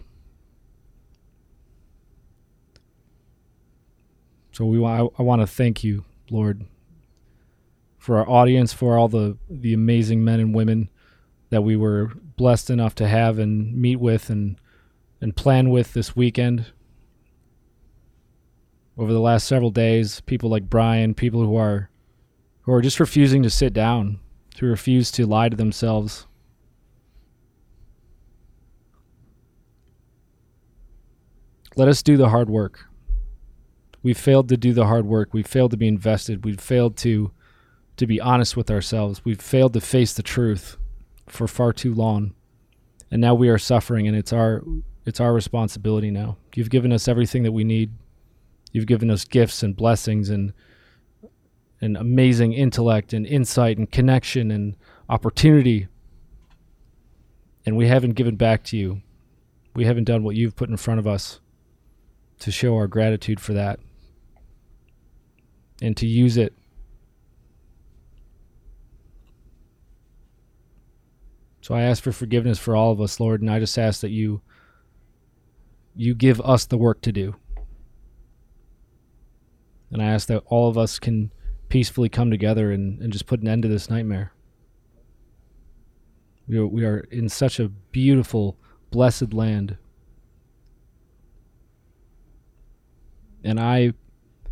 So we I, I want to thank you, Lord, for our audience, for all the, the amazing men and women that we were blessed enough to have and meet with and and plan with this weekend. Over the last several days, people like Brian, people who are who are just refusing to sit down, who refuse to lie to themselves. Let us do the hard work. We failed to do the hard work. We failed to be invested. We failed to to be honest with ourselves. We've failed to face the truth for far too long. And now we are suffering and it's our it's our responsibility now. You've given us everything that we need. You've given us gifts and blessings and and amazing intellect and insight and connection and opportunity. And we haven't given back to you. We haven't done what you've put in front of us to show our gratitude for that and to use it So I ask for forgiveness for all of us, Lord, and I just ask that you you give us the work to do. And I ask that all of us can peacefully come together and, and just put an end to this nightmare. We are, we are in such a beautiful, blessed land. And I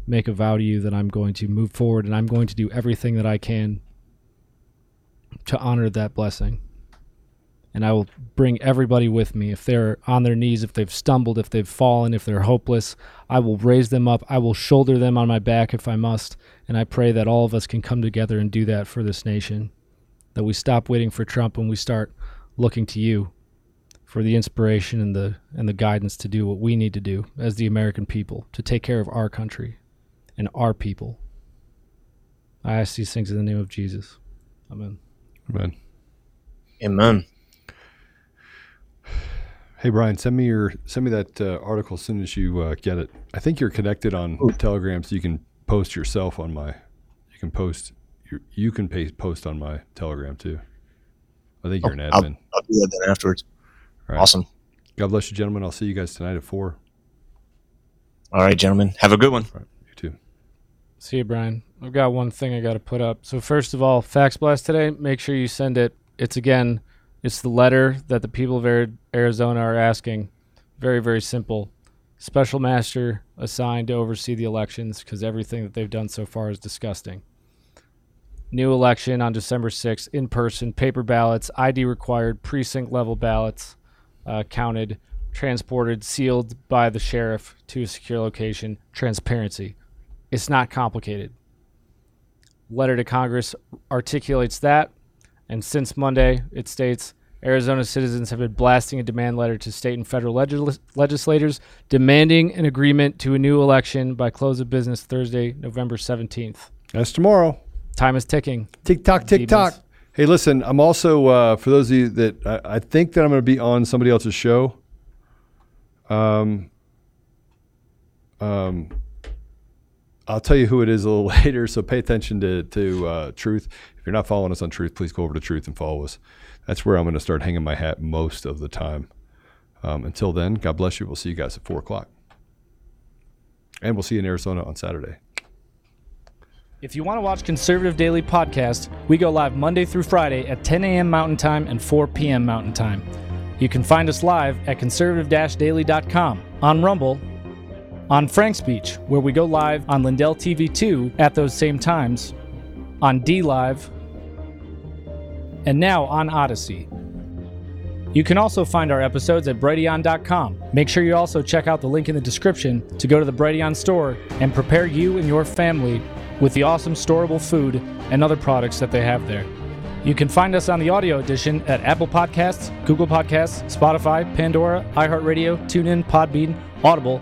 make a vow to you that I'm going to move forward and I'm going to do everything that I can to honor that blessing and I will bring everybody with me. If they're on their knees, if they've stumbled, if they've fallen, if they're hopeless, I will raise them up. I will shoulder them on my back if I must. And I pray that all of us can come together and do that for this nation. That we stop waiting for Trump and we start looking to you for the inspiration and the and the guidance to do what we need to do as the American people to take care of our country and our people. I ask these things in the name of Jesus. Amen. Amen. Amen. Hey Brian, send me your send me that uh, article as soon as you uh, get it. I think you're connected on Ooh. Telegram, so you can post yourself on my. You can post. You, you can pay, post on my Telegram too. I think you're oh, an admin. I'll, I'll, do that then afterwards. Right. Awesome. God bless you, gentlemen. I'll see you guys tonight at four. All right, gentlemen. Have a good one. Right. You too. See you, Brian. I've got one thing I got to put up. So first of all, fax blast today. Make sure you send it. It's again it's the letter that the people of Arizona are asking. Very, very simple. Special master assigned to oversee the elections because everything that they've done so far is disgusting. New election on December 6th, in person, paper ballots, ID required, precinct level ballots uh, counted, transported, sealed by the sheriff to a secure location. Transparency. It's not complicated. Letter to Congress articulates that and since Monday, it states Arizona citizens have been blasting a demand letter to state and federal legis- legislators demanding an agreement to a new election by close of business Thursday, November 17th. That's tomorrow. Time is ticking. Tick tock, tick tock. Hey, listen, I'm also, uh, for those of you that I, I think that I'm going to be on somebody else's show. Um, um, I'll tell you who it is a little later, so pay attention to, to uh, Truth. If you're not following us on Truth, please go over to Truth and follow us. That's where I'm going to start hanging my hat most of the time. Um, until then, God bless you. We'll see you guys at 4 o'clock. And we'll see you in Arizona on Saturday. If you want to watch Conservative Daily Podcast, we go live Monday through Friday at 10 a.m. Mountain Time and 4 p.m. Mountain Time. You can find us live at conservative-daily.com, on Rumble, on FrankSpeech, where we go live on Lindell TV 2 at those same times, on DLive, and now on Odysee. You can also find our episodes at Brighteon.com. Make sure you also check out the link in the description to go to the Brighteon store and prepare you and your family with the awesome storable food and other products that they have there. You can find us on the audio edition at Apple Podcasts, Google Podcasts, Spotify, Pandora, iHeartRadio, TuneIn, Podbean, Audible,